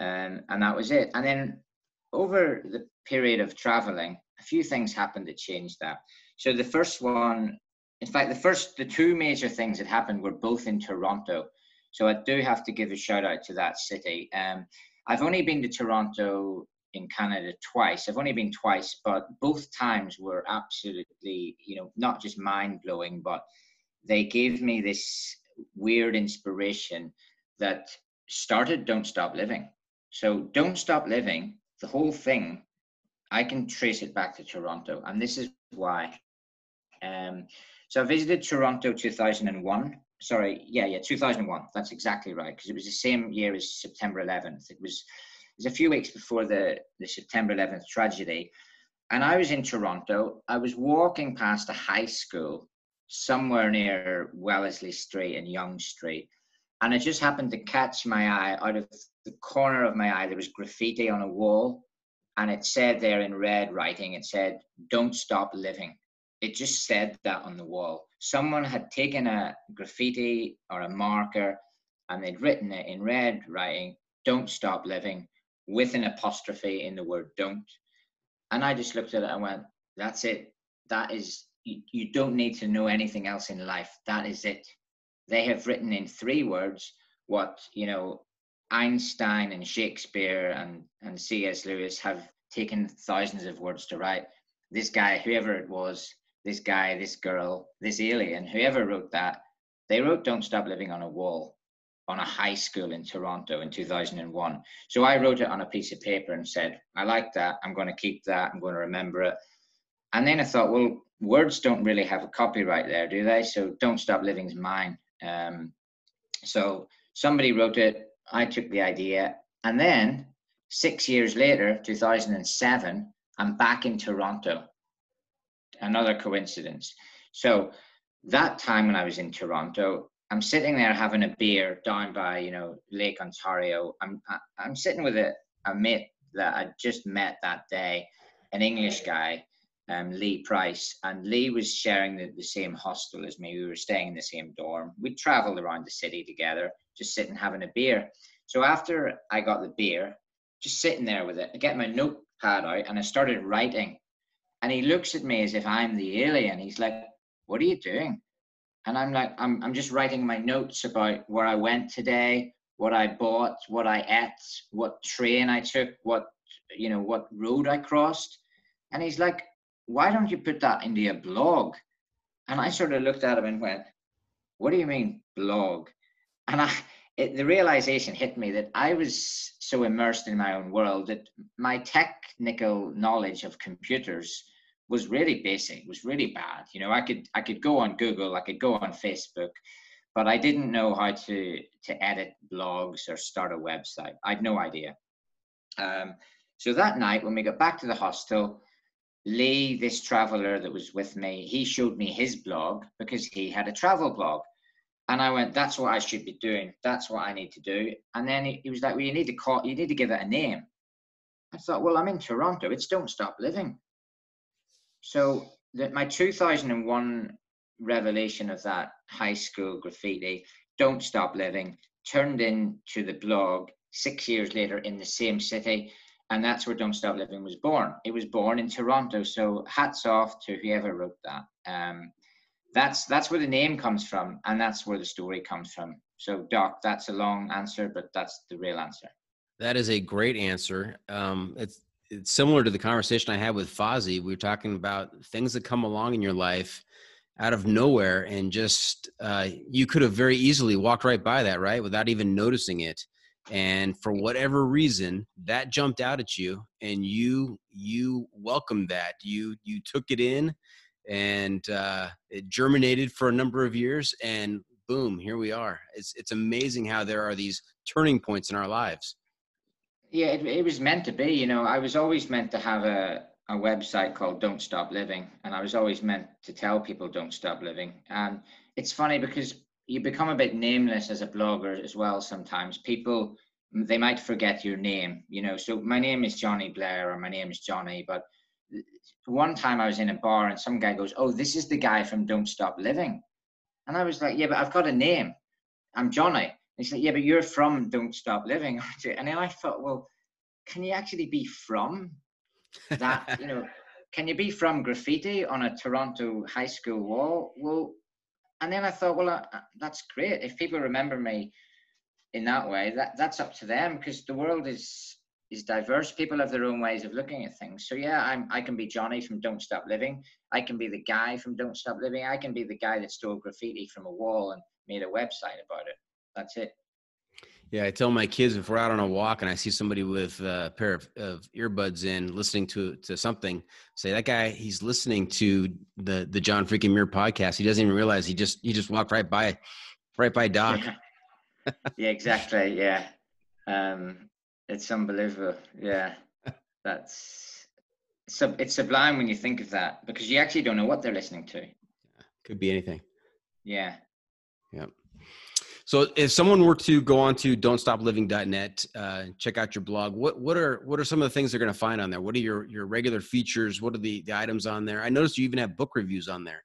um, and that was it. And then over the period of traveling, a few things happened that changed that. So the first one, in fact, the first, the two major things that happened were both in Toronto. So I do have to give a shout out to that city. Um, I've only been to Toronto in Canada twice. I've only been twice, but both times were absolutely, you know, not just mind blowing, but they gave me this weird inspiration that started Don't Stop Living. So Don't Stop Living, the whole thing, I can trace it back to Toronto, and this is why. Um, so I visited Toronto 2001 sorry, yeah, yeah, 2001. That's exactly right because it was the same year as September 11th. It was it was a few weeks before the the September 11th tragedy, and I was in Toronto. I was walking past a high school somewhere near Wellesley Street and Yonge Street, and it just happened to catch my eye out of the corner of my eye. There was graffiti on a wall, and it said there in red writing, it said, "Don't stop living." It just said that on the wall someone had taken a graffiti or a marker and they'd written it in red writing, don't stop living, with an apostrophe in the word don't. And I just looked at it and went, that's it. That is, you, you don't need to know anything else in life. That is it. They have written in three words what, you know, Einstein and Shakespeare and, and C.S. Lewis have taken thousands of words to write. This guy, whoever it was, this guy, this girl, this alien, whoever wrote that, they wrote Don't Stop Living on a Wall on a high school in Toronto in 2001. So I wrote it on a piece of paper and said, I like that. I'm going to keep that. I'm going to remember it. And then I thought, well, words don't really have a copyright there, do they? So Don't Stop Living's mine. Um, so somebody wrote it. I took the idea. And then six years later, 2007, I'm back in Toronto another coincidence. So that time when I was in Toronto, I'm sitting there having a beer down by you know Lake Ontario. I'm I'm sitting with a, a mate that I just met that day, an English guy, um, Lee Price, and Lee was sharing the, the same hostel as me. We were staying in the same dorm. We traveled around the city together, just sitting having a beer. So after I got the beer, just sitting there with it, I get my notepad out and I started writing. And he looks at me as if I'm the alien. He's like, What are you doing? And I'm like, I'm, I'm just writing my notes about where I went today, what I bought, what I ate, what train I took, what, you know, what road I crossed. And he's like, why don't you put that into your blog? And I sort of looked at him and went, what do you mean blog? And I, it, the realization hit me that I was so immersed in my own world that my technical knowledge of computers was really basic, was really bad. You know, I could I could go on Google, I could go on Facebook, but I didn't know how to to edit blogs or start a website. I had no idea. Um, so that night, when we got back to the hostel, Lee, this traveler that was with me, he showed me his blog because he had a travel blog. And I went, that's what I should be doing. That's what I need to do. And then he, he was like, well, you need to call, you need to give it a name. I thought, well, I'm in Toronto. It's Don't Stop Living. So that my 2001 revelation of that high school graffiti, Don't Stop Living, turned into the blog six years later in the same city and that's where Don't Stop Living was born. It was born in Toronto, so hats off to whoever wrote that. Um, that's that's where the name comes from, and that's where the story comes from. So, Doc, that's a long answer, but that's the real answer. That is a great answer. Um, it's it's similar to the conversation I had with Fozzie. We were talking about things that come along in your life out of nowhere, and just uh, you could have very easily walked right by that, right, without even noticing it and for whatever reason that jumped out at you and you you welcomed that you you took it in and uh, it germinated for a number of years and boom here we are. It's it's amazing how there are these turning points in our lives. Yeah it, it was meant to be you know i was always meant to have a a website called don't stop living and i was always meant to tell people don't stop living. And it's funny because you become a bit nameless as a blogger as well sometimes. People they might forget your name you know so my name is jonny blair or my name is jonny but one time i was in a bar and some guy goes oh this is the guy from don't stop living. And i was like yeah but i've got a name. I'm jonny. And he said yeah but you're from don't stop living. And then i thought well can you actually be from that? You know can you be from graffiti on a toronto high school wall? Well and then I thought, well, that's great. If people remember me in that way, that that's up to them because the world is is diverse. People have their own ways of looking at things. So yeah, I'm I can be Jonny from Don't Stop Living. I can be the guy from Don't Stop Living. I can be the guy that stole graffiti from a wall and made a website about it. That's it. Yeah, I tell my kids if we're out on a walk and I see somebody with a pair of, of earbuds in listening to to something, say that guy he's listening to the the John Freakin' Muir podcast. He doesn't even realize he just he just walked right by right by Doc. Yeah, yeah exactly. Yeah. Um it's unbelievable. Yeah. That's sub it's sublime when you think of that because you actually don't know what they're listening to. Could be anything. Yeah. Yeah. So if someone were to go on to don'tstopliving.net, uh, check out your blog, what, what are, what are some of the things they're going to find on there? What are your, your regular features? What are the, the items on there? I noticed you even have book reviews on there.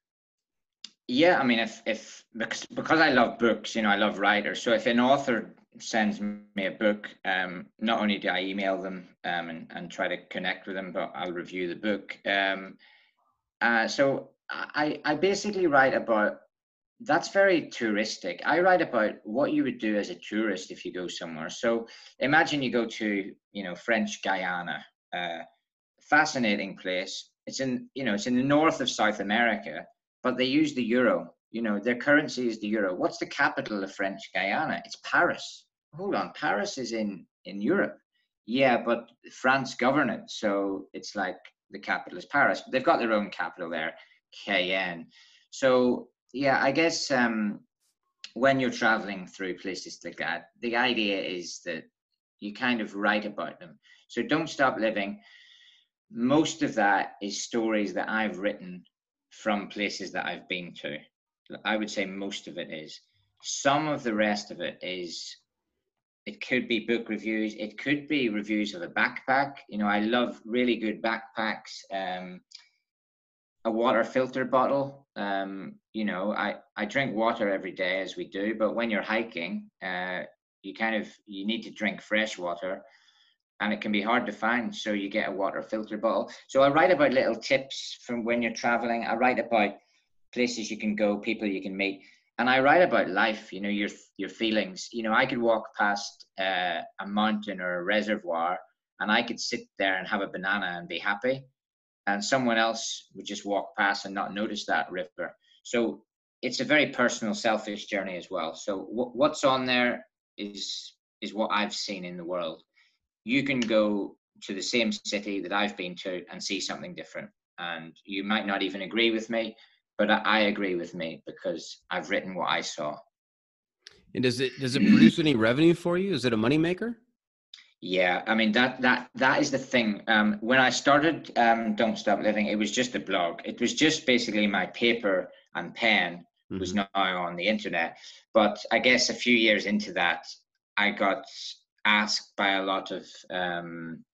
Yeah. I mean, if, if, because, because I love books, you know, I love writers. So if an author sends me a book, um, not only do I email them um, and, and try to connect with them, but I'll review the book. Um, uh, so I, I basically write about that's very touristic. I write about what you would do as a tourist if you go somewhere. So imagine you go to, you know, French Guiana, uh, fascinating place. It's in, you know, it's in the north of South America, but they use the euro. You know, their currency is the euro. What's the capital of French Guiana? It's Paris. Hold on, Paris is in in Europe. Yeah, but France govern it, so it's like the capital is Paris. But they've got their own capital there, Cayenne. So yeah, I guess um, when you're traveling through places like that, the idea is that you kind of write about them. So don't stop living. Most of that is stories that I've written from places that I've been to. I would say most of it is. Some of the rest of it is it could be book reviews it could be reviews of a backpack you know i love really good backpacks um, a water filter bottle. Um, you know, I, I drink water every day as we do, but when you're hiking, uh, you kind of you need to drink fresh water and it can be hard to find so you get a water filter bottle so i write about little tips from when you're traveling i write about places you can go people you can meet. And i write about life you know your your feelings. You know i could walk past uh, a mountain or a reservoir and i could sit there and have a banana and be happy. And someone else would just walk past and not notice that river. So it's a very personal selfish journey as well. So w- what's on there is is what I've seen in the world. You can go to the same city that I've been to and see something different, and you might not even agree with me, but I, I agree with me because I've written what I saw. And does it does it produce any revenue for you? Is it a moneymaker? Yeah, I mean that that that is the thing. Um, when I started um, Don't Stop Living, it was just a blog. It was just basically my paper and pen mm-hmm. was now on the internet. But I guess a few years into that, I got asked by a lot of um,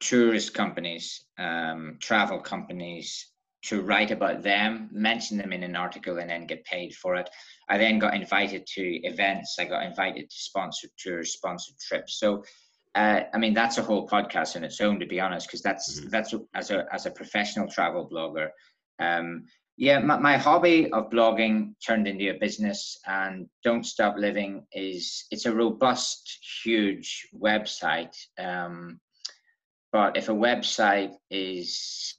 tourist companies, um, travel companies, to write about them, mention them in an article, and then get paid for it. I then got invited to events. I got invited to sponsored tours, sponsored trips. So, uh, I mean, that's a whole podcast in its own, to be honest, because that's mm-hmm. that's as a as a professional travel blogger. Um, yeah, my, my hobby of blogging turned into a business, and Don't Stop Living is it's a robust, huge website. Um, but if a website is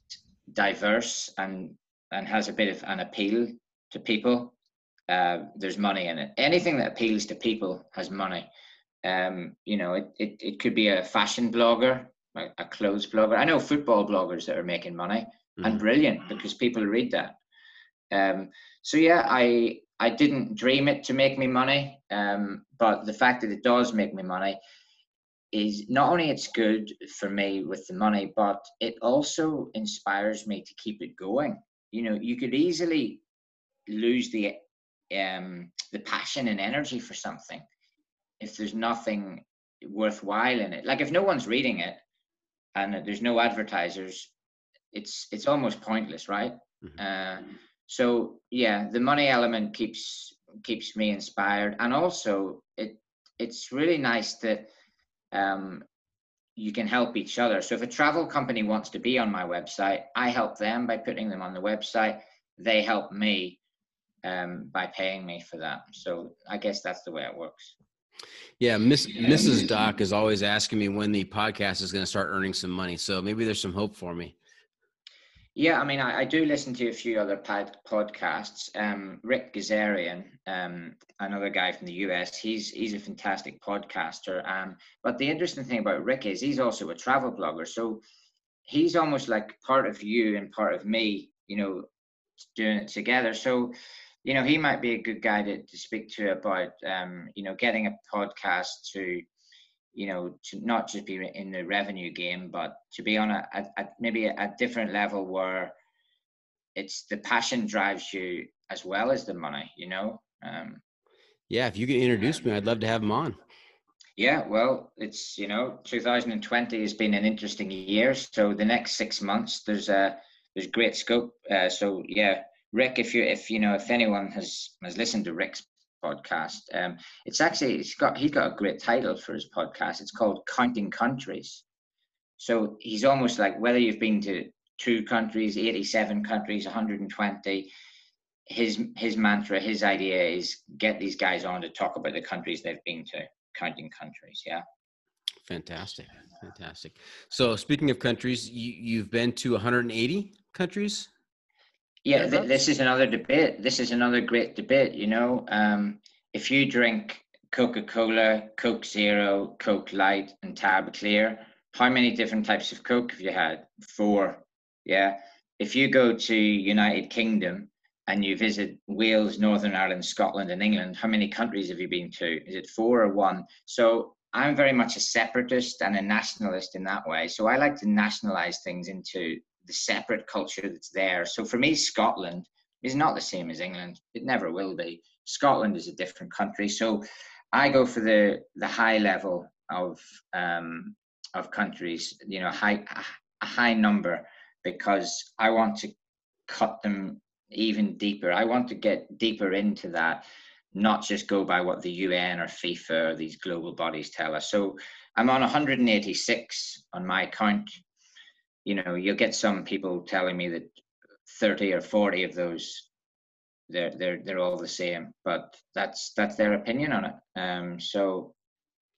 diverse and and has a bit of an appeal to people, uh, there's money in it. Anything that appeals to people has money. Um, you know, it, it, it could be a fashion blogger, a, a clothes blogger. I know football bloggers that are making money mm-hmm. and brilliant because people read that. Um, so yeah, I I didn't dream it to make me money, um, but the fact that it does make me money is not only it's good for me with the money, but it also inspires me to keep it going. You know, you could easily lose the um, the passion and energy for something if there's nothing worthwhile in it. Like if no one's reading it and there's no advertisers, it's it's almost pointless, right? Mm-hmm. Uh, so yeah the money element keeps keeps me inspired and also it it's really nice that um, you can help each other so if a travel company wants to be on my website i help them by putting them on the website they help me um, by paying me for that so i guess that's the way it works yeah, Miss, Mrs. Doc is always asking me when the podcast is going to start earning some money. So maybe there's some hope for me. Yeah, I mean, I, I, do listen to a few other pod, podcasts. Um, Ric Gazarian, um, another guy from the US, he's he's a fantastic podcaster. Um, but the interesting thing about Ric is he's also a travel blogger, so he's almost like part of you and part of me, you know, doing it together. So, you know, he might be a good guy to, to speak to about, um, you know, getting a podcast to you know, to not just be in the revenue game, but to be on a, a, a maybe a, a, different level where it's the passion drives you as well as the money, you know? Um, yeah, if you can introduce me, I'd love to have him on. Yeah, well, it's you know, 2020 has been an interesting year. So the next six months, there's a there's great scope. Uh, so yeah, Ric, if you if you know if anyone has has listened to Ric's podcast. Um, it's actually it's got he's got a great title for his podcast. It's called Counting Countries. So he's almost like whether you've been to two countries, 87 countries, 120. His his mantra, his idea is get these guys on to talk about the countries they've been to, counting countries. Yeah. Fantastic, fantastic. So speaking of countries, you, you've been to 180 countries. Yeah, th- this is another debate. This is another great debate. You know, um, if you drink Coca Cola, Coke Zero, Coke Light, and Tab Clear, how many different types of Coke have you had? Four. Yeah. If you go to United Kingdom and you visit Wales, Northern Ireland, Scotland, and England, how many countries have you been to? Is it four or one? So I'm very much a separatist and a nationalist in that way. So I like to nationalize things into the separate culture that's there. So for me, Scotland is not the same as England. It never will be. Scotland is a different country. So I go for the the high level of um, of countries. You know, high a high number. because I want to cut them even deeper. I want to get deeper into that, not just go by what the UN or FIFA or these global bodies tell us. So I'm on 186 on my count. You know, you'll get some people telling me that 30 or 40 of those they're they're they're all the same, but that's that's their opinion on it. Um, so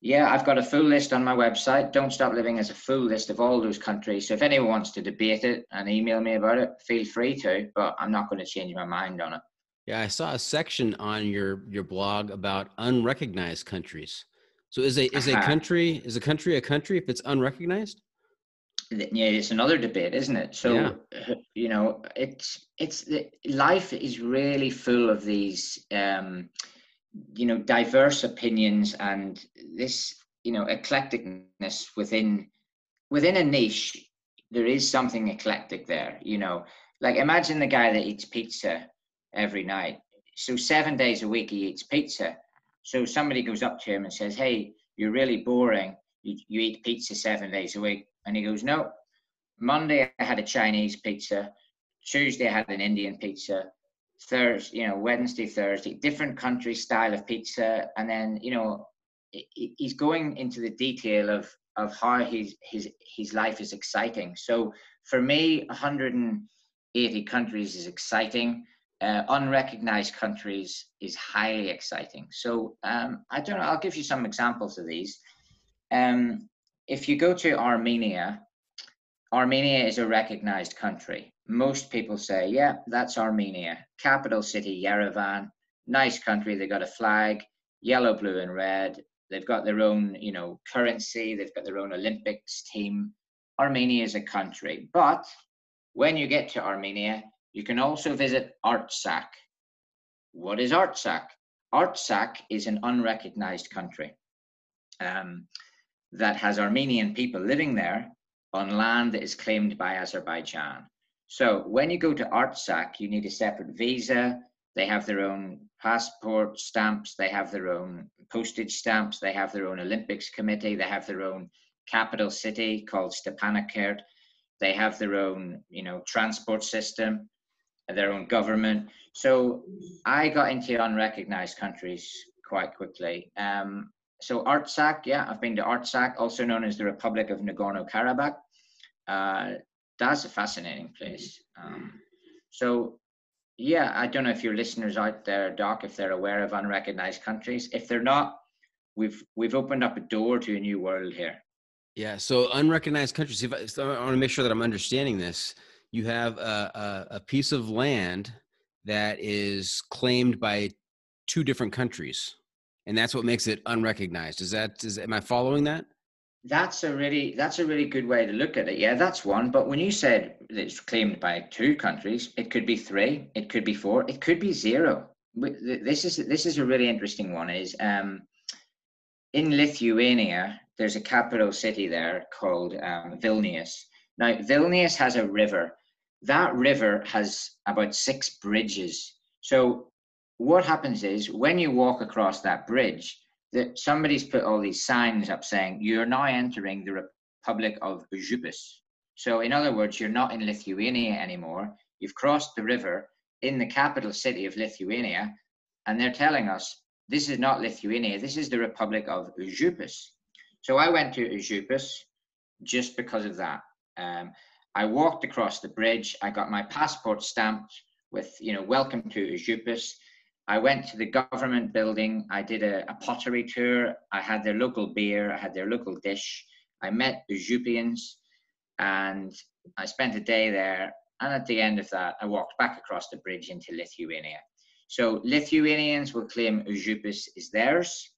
yeah, I've got a full list on my website. Don't Stop Living as a full list of all those countries. So if anyone wants to debate it and email me about it, feel free to. But I'm not going to change my mind on it. Yeah, I saw a section on your your blog about unrecognized countries. So is a is a uh-huh. country is a country a country if it's unrecognized? Yeah, it's another debate, isn't it? So yeah. you know, it's it's the life is really full of these um, you know diverse opinions and this you know eclecticness within within a niche there is something eclectic there you know. Like imagine the guy that eats pizza every night. So seven days a week he eats pizza. So somebody goes up to him and says hey you're really boring. You, you eat pizza seven days a week and he goes no monday i had a chinese pizza tuesday i had an indian pizza Thursday, you know, Wednesday, Thursday, different country style of pizza, and then you know, he's going into the detail of of how his his his life is exciting. So for me, 180 countries is exciting. Uh, unrecognized countries is highly exciting. So um, I don't know. I'll give you some examples of these. Um, if you go to Armenia, Armenia is a recognized country most people say, yeah, that's Armenia, capital city, Yerevan, nice country. They've got a flag, yellow, blue, and red. They've got their own, you know, currency. They've got their own Olympics team. Armenia is a country. But when you get to Armenia, you can also visit Artsakh. What is Artsakh? Artsakh is an unrecognized country um, that has Armenian people living there on land that is claimed by Azerbaijan. So when you go to Artsakh, you need a separate visa. They have their own passport stamps. They have their own postage stamps. They have their own Olympics committee. They have their own capital city called Stepanakert. They have their own, you know, transport system, their own government. So I got into unrecognized countries quite quickly. Um, so Artsakh, yeah, I've been to Artsakh, also known as the Republic of Nagorno-Karabakh. Uh, that's a fascinating place. Um, so, yeah, I don't know if your listeners out there, Doc, if they're aware of unrecognized countries. If they're not, we've we've opened up a door to a new world here. Yeah. So unrecognized countries. If I, so I want to make sure that I'm understanding this. You have a, a, a piece of land that is claimed by two different countries, and that's what makes it unrecognized. Is that is am I following that? That's a really that's a really good way to look at it. Yeah, that's one. But when you said it's claimed by two countries, it could be three, it could be four, it could be zero. This is this is a really interesting one. Is um, in Lithuania, there's a capital city there called um, Vilnius. Now Vilnius has a river. That river has about six bridges. So what happens is when you walk across that bridge, that somebody's put all these signs up saying you're now entering the Republic of Užupis. So, in other words, you're not in Lithuania anymore. You've crossed the river in the capital city of Lithuania, and they're telling us this is not Lithuania, this is the Republic of Užupis. So, I went to Užupis just because of that. Um, I walked across the bridge, I got my passport stamped with, you know, welcome to Užupis. I went to the government building. I did a, a, pottery tour. I had their local beer. I had their local dish. I met the Jupians and I spent a day there. And at the end of that, I walked back across the bridge into Lithuania. So Lithuanians will claim Užupis is theirs,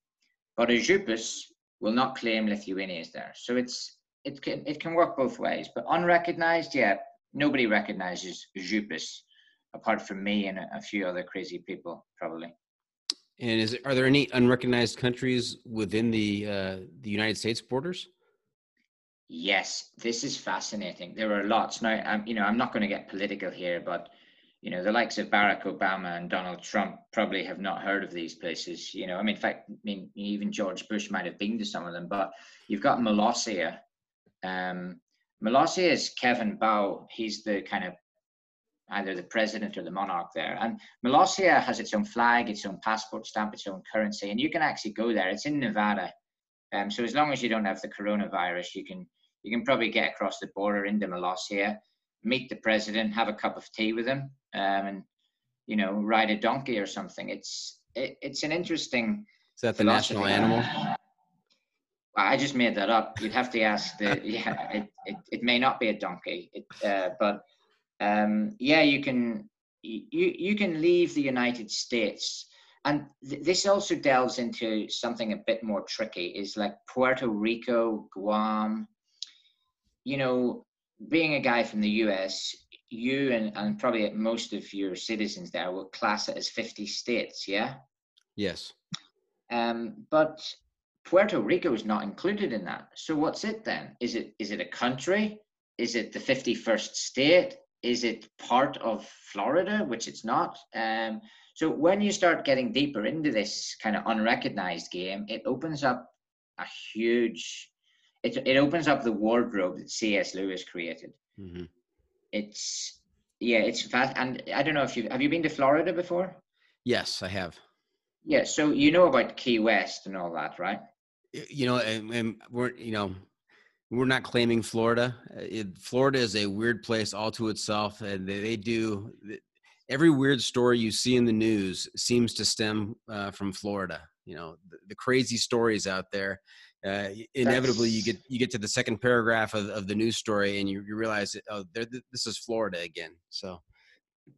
but Užupis will not claim Lithuania is theirs. So it's it can it can work both ways. But unrecognized, yeah, nobody recognizes Užupis apart from me and a few other crazy people, probably. And is are there any unrecognized countries within the uh, the United States borders? Yes, this is fascinating. There are lots now. I'm, you know, I'm not going to get political here, but you know, the likes of Barack Obama and Donald Trump probably have not heard of these places. You know, I mean, in fact, I mean, even George Bush might have been to some of them. But you've got Molossia. Um, Molossia is Kevin Baugh. He's the kind of either the president or the monarch there. And Molossia has its own flag, its own passport stamp, its own currency, and you can actually go there. It's in Nevada, um, so as long as you don't have the coronavirus, you can you can probably get across the border into Molossia, meet the president, have a cup of tea with him, um, and you know ride a donkey or something. It's it, it's an interesting. Is that the national animal? I just made that up. You'd have to ask the yeah. It, it, it may not be a donkey, it, uh, but um, yeah, you can you you can leave the United States, and th- this also delves into something a bit more tricky. Is like Puerto Rico, Guam. You know, being a guy from the U.S., you and, and probably most of your citizens there will class it as 50 states, yeah? Yes. Um, but Puerto Rico is not included in that. So what's it then? Is it is it a country? Is it the 51st state? Is it part of Florida, which it's not? Um, so when you start getting deeper into this kind of unrecognized game, it opens up a huge. It it opens up the wardrobe that C.S. Lewis created. Mm-hmm. It's yeah, it's fast. And I don't know if you have you been to Florida before. Yes, I have. Yeah, so you know about Key West and all that, right? You know, and, and we're you know we're not claiming Florida. Uh, it, Florida is a weird place all to itself, and they, they, do every weird story you see in the news seems to stem uh, from Florida. You know, the, the, crazy stories out there. Uh, inevitably, That's... you get you get to the second paragraph of, of the news story, and you, you realize, oh, this is Florida again. So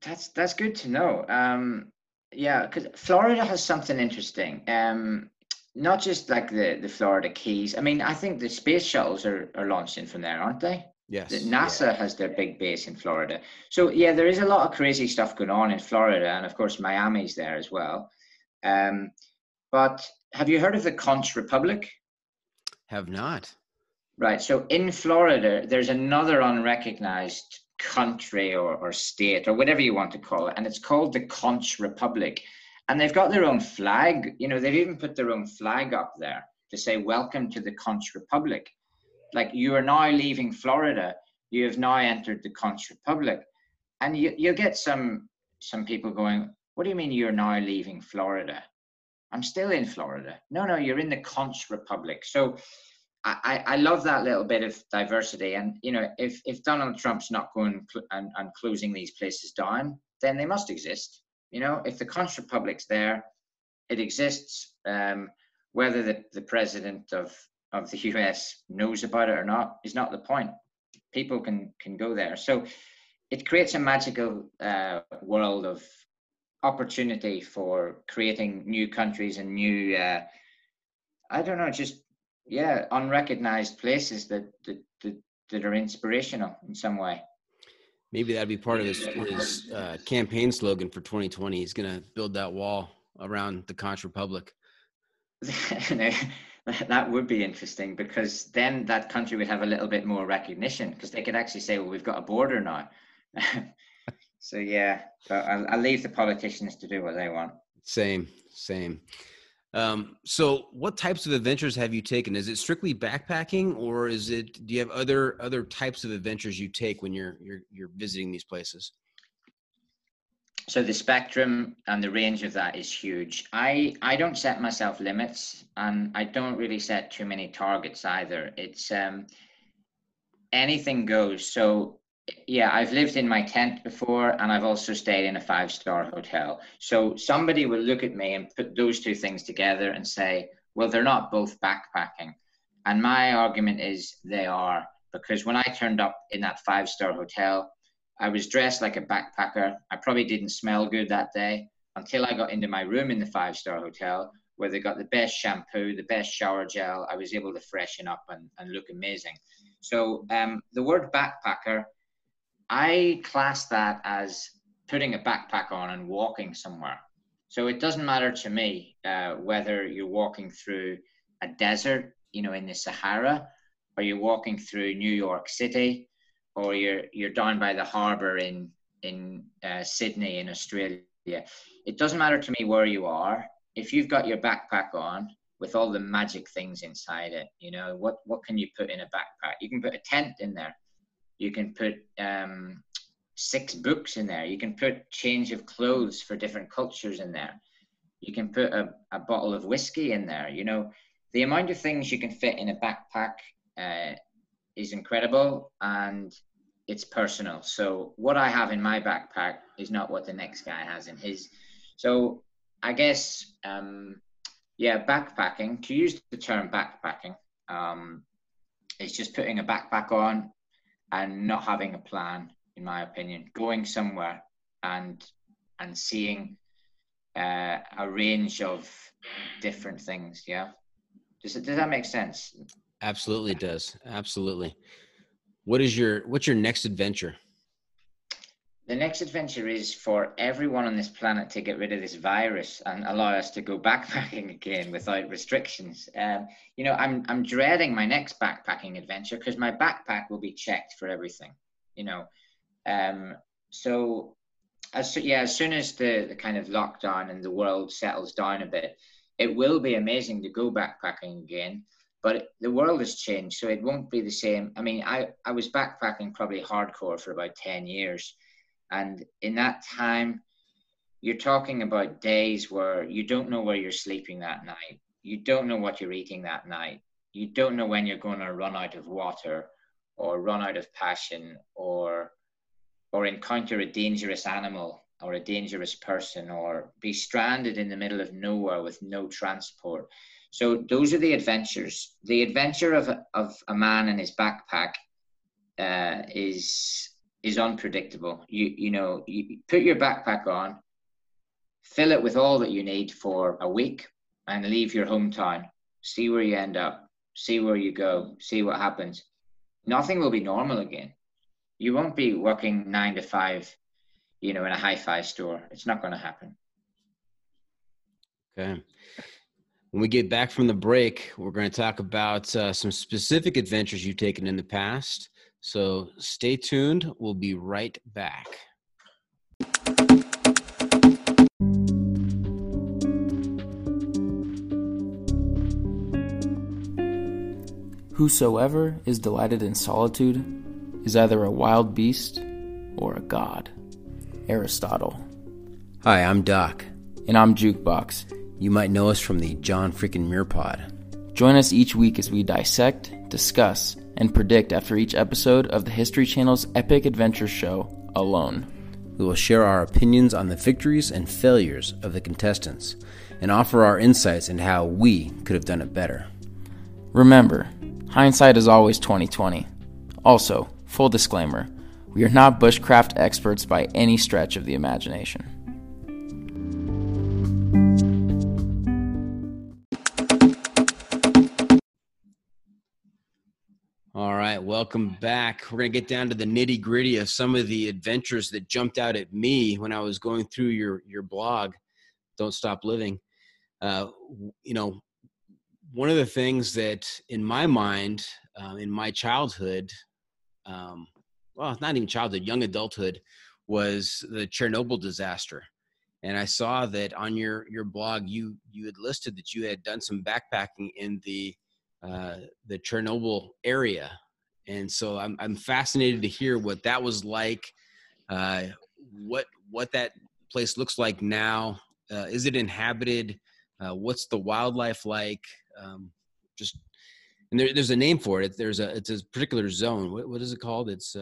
that's that's good to know. Um, yeah, because Florida has something interesting. Um, not just like the the Florida Keys. I mean, I think the space shuttles are are launching from there, aren't they? Yes. NASA yeah. has their big base in Florida. So yeah, there is a lot of crazy stuff going on in Florida, and of course Miami's there as well. Um, but have you heard of the Conch Republic? Have not. Right. So in Florida, there's another unrecognized country or, or state or whatever you want to call it, and it's called the Conch Republic and they've got their own flag. You know, they've even put their own flag up there to say "Welcome to the Conch Republic." Like you are now leaving Florida, you have now entered the Conch Republic, and you you get some some people going, "What do you mean you're now leaving Florida?" I'm still in Florida. No, no, you're in the Conch Republic. So. I, I love that little bit of diversity, and you know, if if Donald Trump's not going and, and closing these places down, then they must exist you know, if the Conch Republic's there, it exists. Um, whether the, the president of, of the US knows about it or not is not the point. People can can go there. So it creates a magical uh, world of opportunity for creating new countries and new uh, I don't know, just yeah, unrecognized places that that, that, that are inspirational in some way. Maybe that'd be part of his, his uh, campaign slogan for 2020. He's going to build that wall around the Conch Republic. that would be interesting because then that country would have a little bit more recognition because they could actually say, well, we've got a border now. so, yeah, but I'll, I'll leave the politicians to do what they want. Same, same. Um, so, what types of adventures have you taken? Is it strictly backpacking, or is it? Do you have other other types of adventures you take when you're you're you're visiting these places? So the spectrum and the range of that is huge. I I don't set myself limits, and I don't really set too many targets either. It's um, anything goes. So yeah, I've lived in my tent before and I've also stayed in a five star hotel. So somebody will look at me and put those two things together and say, well, they're not both backpacking. And my argument is they are because when I turned up in that five star hotel, I was dressed like a backpacker. I probably didn't smell good that day until I got into my room in the five star hotel where they got the best shampoo, the best shower gel. I was able to freshen up and, and look amazing. So um, the word backpacker I class that as putting a backpack on and walking somewhere. So it doesn't matter to me uh, whether you're walking through a desert, you know, in the Sahara, or you're walking through New York City, or you're you're down by the harbour in in uh, Sydney in Australia. It doesn't matter to me where you are. If you've got your backpack on with all the magic things inside it, you know what what can you put in a backpack? You can put a tent in there You can put um, six books in there. You can put change of clothes for different cultures in there. You can put a, a bottle of whiskey in there. You know, the amount of things you can fit in a backpack uh, is incredible and it's personal. So what I have in my backpack is not what the next guy has in his. So I guess, um, yeah, backpacking. To use the term backpacking, um, it's just putting a backpack on and not having a plan in my opinion. Going somewhere and and seeing uh, a range of different things. Yeah. Does does that make sense? Absolutely it does. Absolutely. What is your what's your next adventure? The next adventure is for everyone on this planet to get rid of this virus and allow us to go backpacking again without restrictions. Um, you know, I'm I'm dreading my next backpacking adventure because my backpack will be checked for everything. You know, um, so as yeah, as soon as the, the kind of lockdown and the world settles down a bit, it will be amazing to go backpacking again. But the world has changed, so it won't be the same. I mean, I, I was backpacking probably hardcore for about 10 years. And in that time, you're talking about days where you don't know where you're sleeping that night. You don't know what you're eating that night. You don't know when you're going to run out of water or run out of passion or or encounter a dangerous animal or a dangerous person or be stranded in the middle of nowhere with no transport. So those are the adventures. The adventure of a, of a man in his backpack uh, is is unpredictable. You you know you put your backpack on, fill it with all that you need for a week, and leave your hometown. See where you end up. See where you go. See what happens. Nothing will be normal again you won't be working nine to five, you know, in a hi-fi store. It's not going to happen. Okay. When we get back from the break, we're going to talk about uh, some specific adventures you've taken in the past. So stay tuned. We'll be right back. Whosoever is delighted in solitude is either a wild beast or a god. Aristotle. Hi, I'm Doc. And I'm Jukebox. You might know us from the John Freakin' Muir Pod. Join us each week as we dissect, discuss, and predict after each episode of the History Channel's epic adventure show, Alone. We will share our opinions on the victories and failures of the contestants and offer our insights into how we could have done it better. Remember, hindsight is always 2020. Also, Full disclaimer we are not bushcraft experts by any stretch of the imagination. All right, welcome back. We're going to get down to the nitty gritty of some of the adventures that jumped out at me when I was going through your, your blog, Don't Stop Living. Uh, you know, one of the things that in my mind, uh, in my childhood, um, well, not even childhood, young adulthood, was the Chernobyl disaster. And I saw that on your your blog, you you had listed that you had done some backpacking in the uh, the Chernobyl area, and so I'm I'm fascinated to hear what that was like, uh, what what that place looks like now. Uh, is it inhabited? Uh, what's the wildlife like? Um, just and there, there's a name for it. There's a it's a particular zone. What, what is it called? It's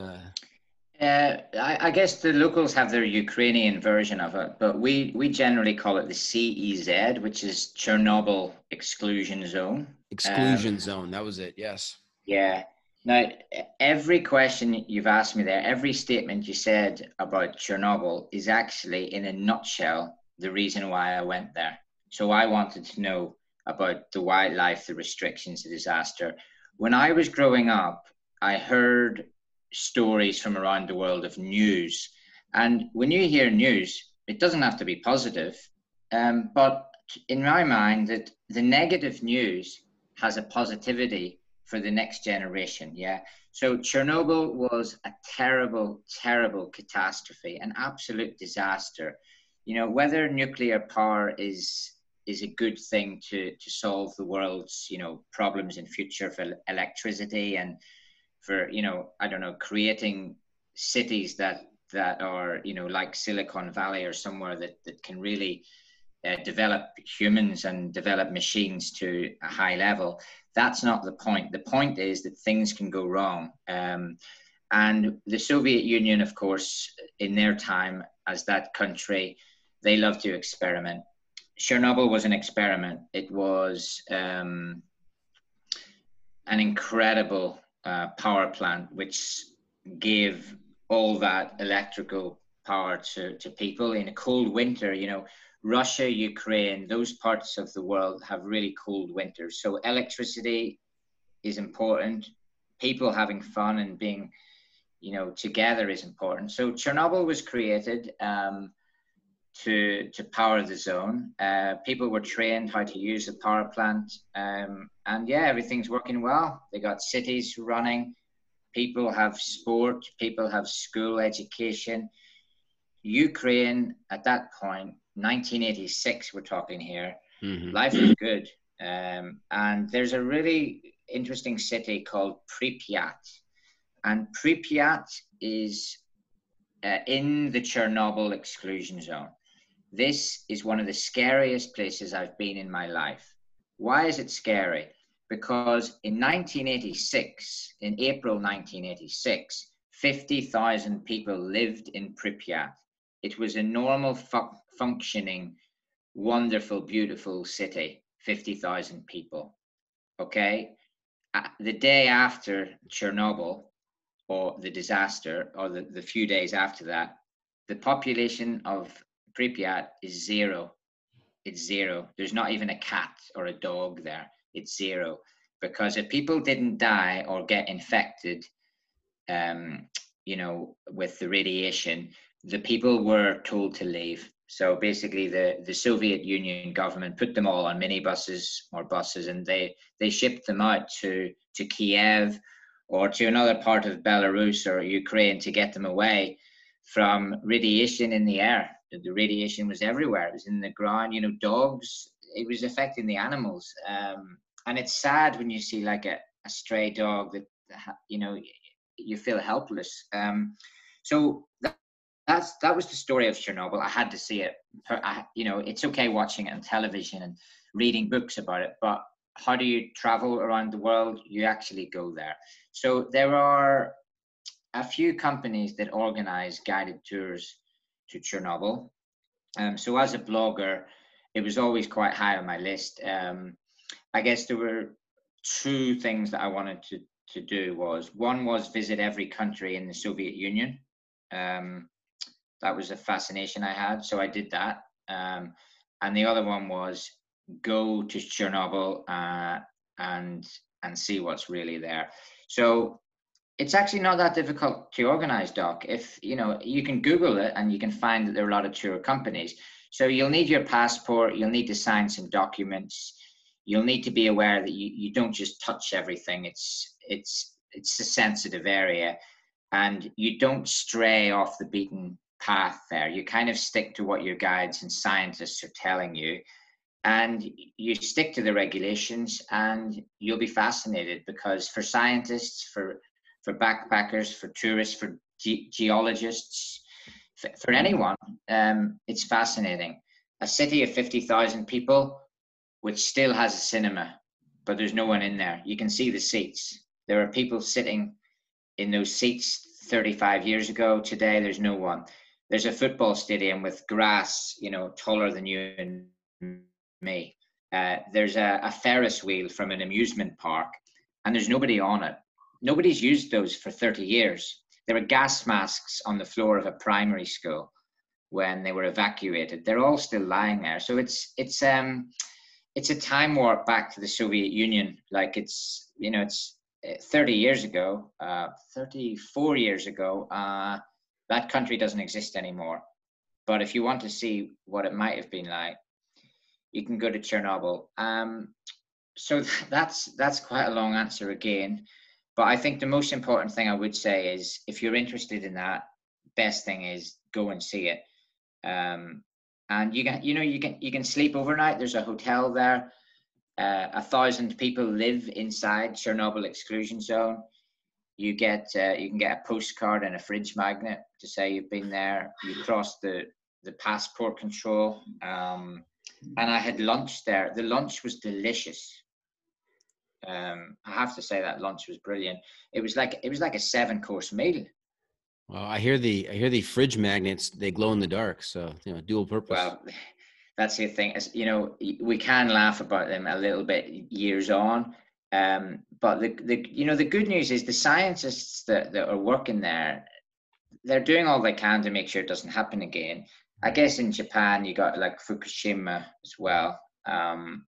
uh, I, I, guess the locals have their Ukrainian version of it, but we we generally call it the CEZ, which is Chernobyl Exclusion Zone. Exclusion um, Zone. That was it. Yes. Yeah. Now, every question you've asked me there, every statement you said about Chernobyl is actually, in a nutshell, the reason why I went there. So I wanted to know about the wildlife, the restrictions, the disaster. When I was growing up, I heard stories from around the world of news. And when you hear news, it doesn't have to be positive. Um, but in my mind, that the negative news has a positivity for the next generation. Yeah. So Chernobyl was a terrible, terrible catastrophe, an absolute disaster. You know, whether nuclear power is is a good thing to to solve the world's you know problems in future for electricity and for you know I don't know creating cities that that are you know like Silicon Valley or somewhere that that can really uh, develop humans and develop machines to a high level. That's not the point. The point is that things can go wrong. Um, and the Soviet Union, of course, in their time as that country, they love to experiment. Chernobyl was an experiment. It was um, an incredible uh, power plant which gave all that electrical power to, to people in a cold winter. You know, Russia, Ukraine, those parts of the world have really cold winters. So electricity is important. People having fun and being, you know, together is important. So Chernobyl was created um, to to power the zone. Uh, people were trained how to use the power plant, um, and yeah, everything's working well. They got cities running. People have sport. People have school education. Ukraine at that point, 1986, we're talking here. Mm-hmm. Life was good, um, and there's a really interesting city called Pripyat, and Pripyat is uh, in the Chernobyl exclusion zone. This is one of the scariest places I've been in my life. Why is it scary? Because in 1986, in April 1986, 50,000 people lived in Pripyat. It was a normal fu- functioning, wonderful, beautiful city, 50,000 people. Okay. The day after Chernobyl, or the disaster, or the, the few days after that, the population of Pripyat is zero. It's zero. There's not even a cat or a dog there. It's zero. Because if people didn't die or get infected, um, you know, with the radiation, the people were told to leave. So basically, the, the Soviet Union government put them all on minibuses or buses, and they they shipped them out to to Kiev or to another part of Belarus or Ukraine to get them away from radiation in the air the radiation was everywhere. It was in the ground. You know, dogs. It was affecting the animals. Um, and it's sad when you see like a, a stray dog that you know you feel helpless. Um, so that, that's that was the story of Chernobyl. I had to see it. I, you know, it's okay watching it on television and reading books about it, but how do you travel around the world? You actually go there. So there are a few companies that organize guided tours to Chernobyl. Um, so as a blogger, it was always quite high on my list. Um, I guess there were two things that I wanted to to do was one was visit every country in the Soviet Union. Um, that was a fascination I had, so I did that. Um, and the other one was go to Chernobyl uh, and and see what's really there. So it's actually not that difficult to organize doc. If you know you can google it and you can find that there are a lot of tour companies. So you'll need your passport you'll need to sign some documents. You'll need to be aware that you, you don't just touch everything. It's it's it's a sensitive area and you don't stray off the beaten path there. You kind of stick to what your guides and scientists are telling you and you stick to the regulations and you'll be fascinated because for scientists for for backpackers, for tourists, for ge- geologists, for, for anyone. Um, it's fascinating. A city of 50,000 people, which still has a cinema, but there's no one in there. You can see the seats. There are people sitting in those seats 35 years ago. Today, there's no one. There's a football stadium with grass, you know, taller than you and me. Uh, there's a, a Ferris wheel from an amusement park, and there's nobody on it nobody's used those for 30 years. There were gas masks on the floor of a primary school when they were evacuated. They're all still lying there. So it's it's um it's a time warp back to the Soviet Union. Like it's you know it's eh, 30 years ago, uh, 34 years ago. Uh, that country doesn't exist anymore. But if you want to see what it might have been like, you can go to Chernobyl. Um, so that's that's quite a long answer again. But I think the most important thing I would say is if you're interested in that, best thing is go and see it. Um, and you can, you know, you can you can sleep overnight. There's a hotel there. Uh, a thousand people live inside Chernobyl exclusion zone. you get uh, you can get a postcard and a fridge magnet to say you've been there. You cross the the passport control, um, and I had lunch there. The lunch was delicious. Um, I have to say that lunch was brilliant. It was like it was like a seven course meal. Well, I hear the I hear the fridge magnets. They glow in the dark, so you know, dual purpose. Well, that's the thing. Is you know we can laugh about them a little bit years on, um, but the the you know the good news is the scientists that that are working there, they're doing all they can to make sure it doesn't happen again. I guess in Japan you got like Fukushima as well. Um,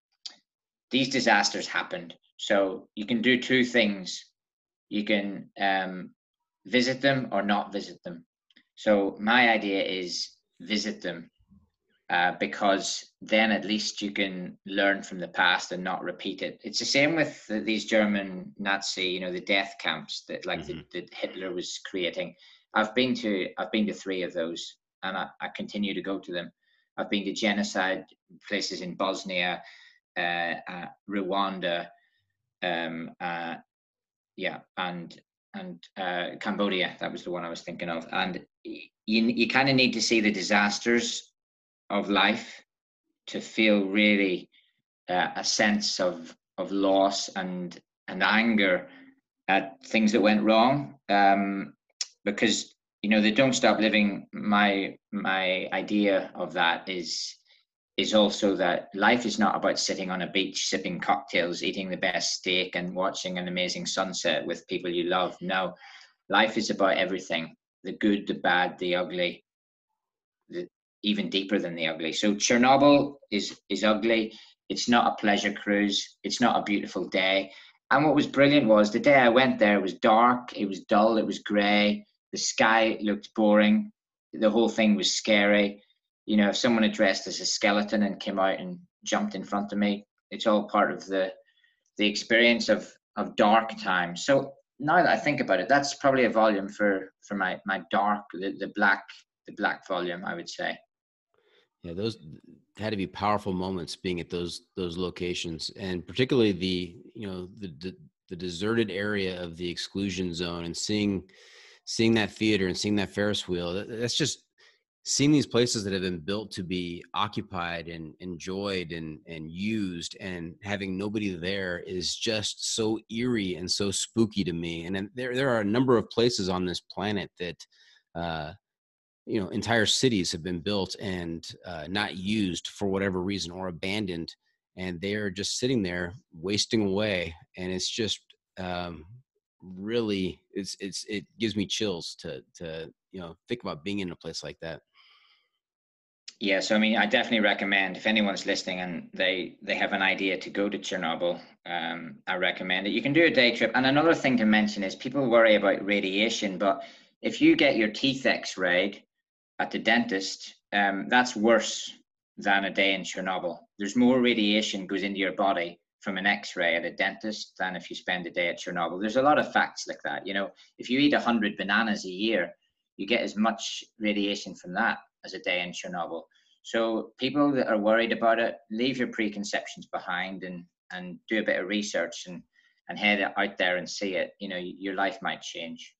these disasters happened, so you can do two things. You can um, visit them or not visit them. So my idea is visit them uh, because then at least you can learn from the past and not repeat it. It's the same with the, these German Nazi, you know, the death camps that like mm-hmm. that Hitler was creating. I've been to I've been to three of those, and I, I continue to go to them. I've been to genocide places in Bosnia, uh, uh, Rwanda, um, uh, yeah, and and uh, Cambodia. That was the one I was thinking of. And you you kind of need to see the disasters of life to feel really uh, a sense of of loss and and anger at things that went wrong. Um, because you know they don't stop living. My my idea of that is is also that life is not about sitting on a beach sipping cocktails eating the best steak and watching an amazing sunset with people you love. No life is about everything the good the bad the ugly the, even deeper than the ugly. So chernobyl is is ugly. It's not a pleasure cruise. It's not a beautiful day. And what was brilliant was the day i went there it was dark. It was dull. It was gray the sky looked boring. The whole thing was scary you know, if someone had dressed as a skeleton and came out and jumped in front of me, it's all part of the the experience of of dark times. So now that I think about it, that's probably a volume for for my my dark the, the black the black volume, I would say. Yeah, those had to be powerful moments being at those those locations, and particularly the you know the the, the deserted area of the exclusion zone and seeing seeing that theater and seeing that Ferris wheel. That's just seeing these places that have been built to be occupied and enjoyed and and used and having nobody there is just so eerie and so spooky to me and there there are a number of places on this planet that uh, you know entire cities have been built and uh, not used for whatever reason or abandoned and they're just sitting there wasting away and it's just um, really it's it's it gives me chills to to you know think about being in a place like that yeah, so I mean, I definitely recommend if anyone's listening and they they have an idea to go to Chernobyl, um, I recommend it. You can do a day trip. And another thing to mention is people worry about radiation, but if you get your teeth X-rayed at the dentist, um, that's worse than a day in Chernobyl. There's more radiation goes into your body from an X-ray at a dentist than if you spend a day at Chernobyl. There's a lot of facts like that. You know, if you eat hundred bananas a year, you get as much radiation from that as a day in Chernobyl. So people that are worried about it, leave your preconceptions behind and and do a bit of research and and head out there and see it. You know, your life might change.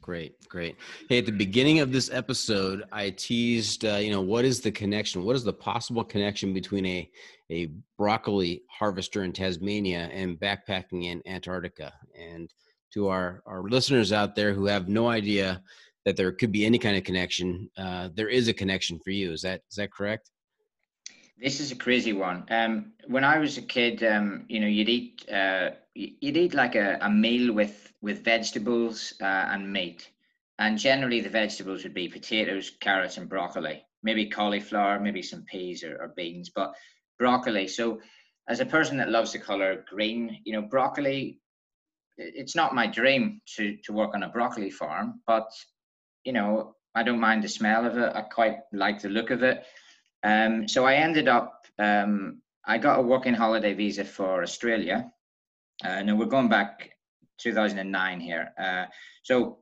Great, great. Hey, at the beginning of this episode, I teased, uh, you know, what is the connection? What is the possible connection between a a broccoli harvester in Tasmania and backpacking in Antarctica? And to our our listeners out there who have no idea that there could be any kind of connection, uh, there is a connection for you. Is that is that correct? This is a crazy one. Um, when I was a kid, um, you know, you'd eat uh, you'd eat like a, a meal with with vegetables uh, and meat, and generally the vegetables would be potatoes, carrots, and broccoli. Maybe cauliflower, maybe some peas or, or beans, but broccoli. So, as a person that loves the color green, you know, broccoli. It's not my dream to to work on a broccoli farm, but you know, I don't mind the smell of it. I quite like the look of it. Um, so I ended up, um, I got a working holiday visa for Australia. Uh, now we're going back 2009 here. Uh, so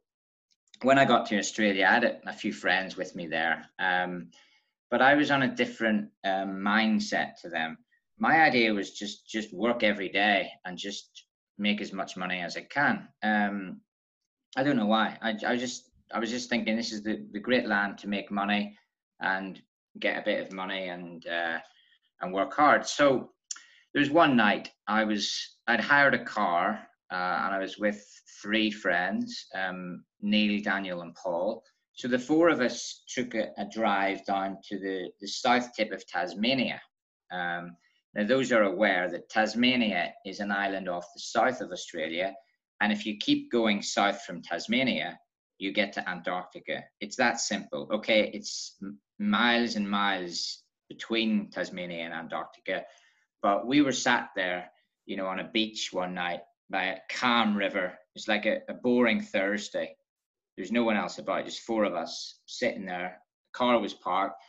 when I got to Australia, I had a, few friends with me there. Um, but I was on a different um, mindset to them. My idea was just just work every day and just make as much money as I can. Um, I don't know why. I, I just I was just thinking this is the, the great land to make money and get a bit of money and uh, and work hard. So there was one night I was I'd hired a car uh, and I was with three friends, um, Neil, Daniel, and Paul. So the four of us took a, a drive down to the, the south tip of Tasmania. Um, now, those are aware that Tasmania is an island off the south of Australia. And if you keep going south from Tasmania, you get to Antarctica. It's that simple. Okay, it's miles and miles between Tasmania and Antarctica. But we were sat there, you know, on a beach one night by a calm river. It's like a, a boring Thursday. There's no one else about, just four of us sitting there. The car was parked.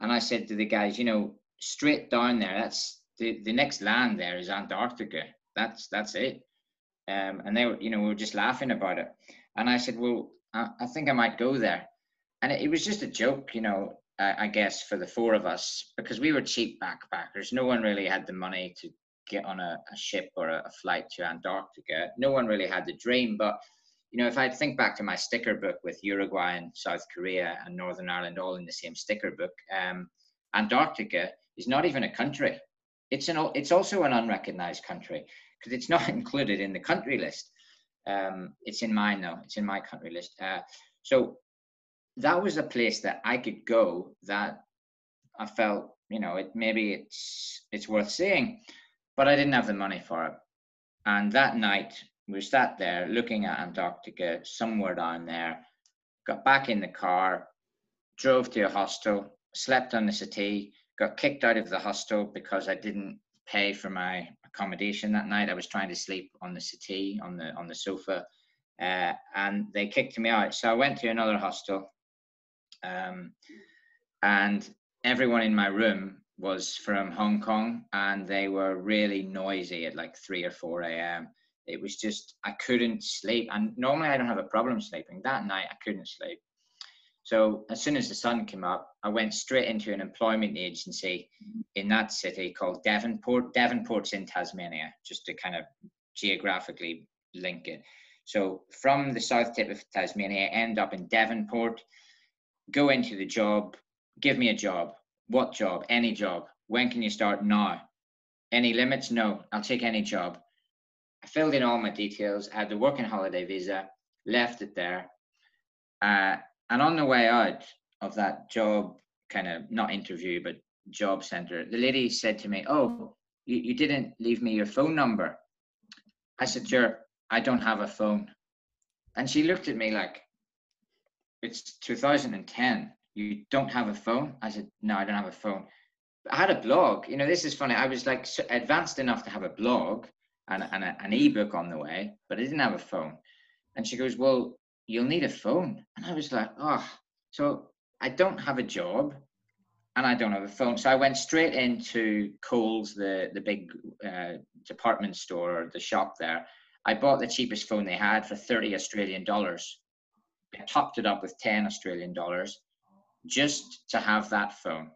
And I said to the guys, you know, straight down there, that's the, the next land there is Antarctica. That's that's it. Um, and they were, you know, we were just laughing about it. And I said, well, I, I think I might go there. And it, it was just a joke, you know, I, I guess for the four of us because we were cheap backpackers. No one really had the money to get on a, a ship or a, a, flight to Antarctica. No one really had the dream. But you know, if I think back to my sticker book with Uruguay and South Korea and Northern Ireland all in the same sticker book, um, Antarctica is not even a country. It's an it's also an unrecognized country because it's not included in the country list. Um, it's in mine though. It's in my country list. Uh, so that was a place that I could go that I felt, you know, it maybe it's it's worth seeing, but I didn't have the money for it. And that night we sat there looking at Antarctica somewhere down there, got back in the car, drove to a hostel, slept on the settee, got kicked out of the hostel because I didn't pay for my accommodation that night. I was trying to sleep on the settee on the on the sofa, uh, and they kicked me out. So I went to another hostel, um, and everyone in my room was from Hong Kong, and they were really noisy at like three or four a.m. It was just I couldn't sleep, and normally I don't have a problem sleeping. That night I couldn't sleep. So as soon as the sun came up, I went straight into an employment agency in that city called Devonport. Devonport's in Tasmania, just to kind of geographically link it. So from the south tip of Tasmania, end up in Devonport, go into the job, give me a job. What job? Any job. When can you start? Now. Any limits? No. I'll take any job. I filled in all my details, had the working holiday visa, left it there. Uh, and on the way out of that job, kind of not interview, but job center, the lady said to me, Oh, you, you didn't leave me your phone number. I said, Sure, I don't have a phone. And she looked at me like, It's 2010. You don't have a phone? I said, No, I don't have a phone. I had a blog. You know, this is funny. I was like advanced enough to have a blog and, and a, an ebook on the way, but I didn't have a phone. And she goes, Well, you'll need a phone. And I was like, oh, so I don't have a job and I don't have a phone. So I went straight into Coles, the, the big uh, department store, the shop there. I bought the cheapest phone they had for 30 Australian dollars. I topped it up with 10 Australian dollars just to have that phone.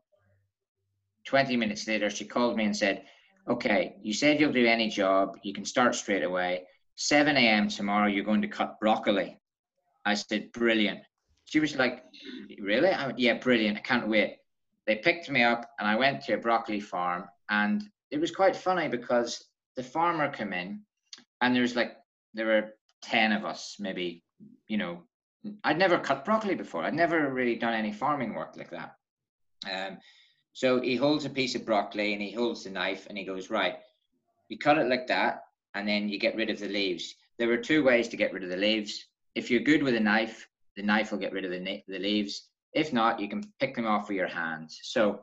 20 minutes later, she called me and said, Okay, you said you'll do any job. You can start straight away. 7 a.m. tomorrow, you're going to cut broccoli. I said, brilliant. She was like, really? I went, yeah, brilliant. I can't wait. They picked me up and I went to a broccoli farm and it was quite funny because the farmer came in and there was like, there were 10 of us, maybe, you know, I'd never cut broccoli before. I'd never really done any farming work like that. Um, so he holds a piece of broccoli and he holds the knife and he goes, right, you cut it like that and then you get rid of the leaves. There were two ways to get rid of the leaves if you're good with a knife, the knife will get rid of the, the leaves. If not, you can pick them off with your hands. So,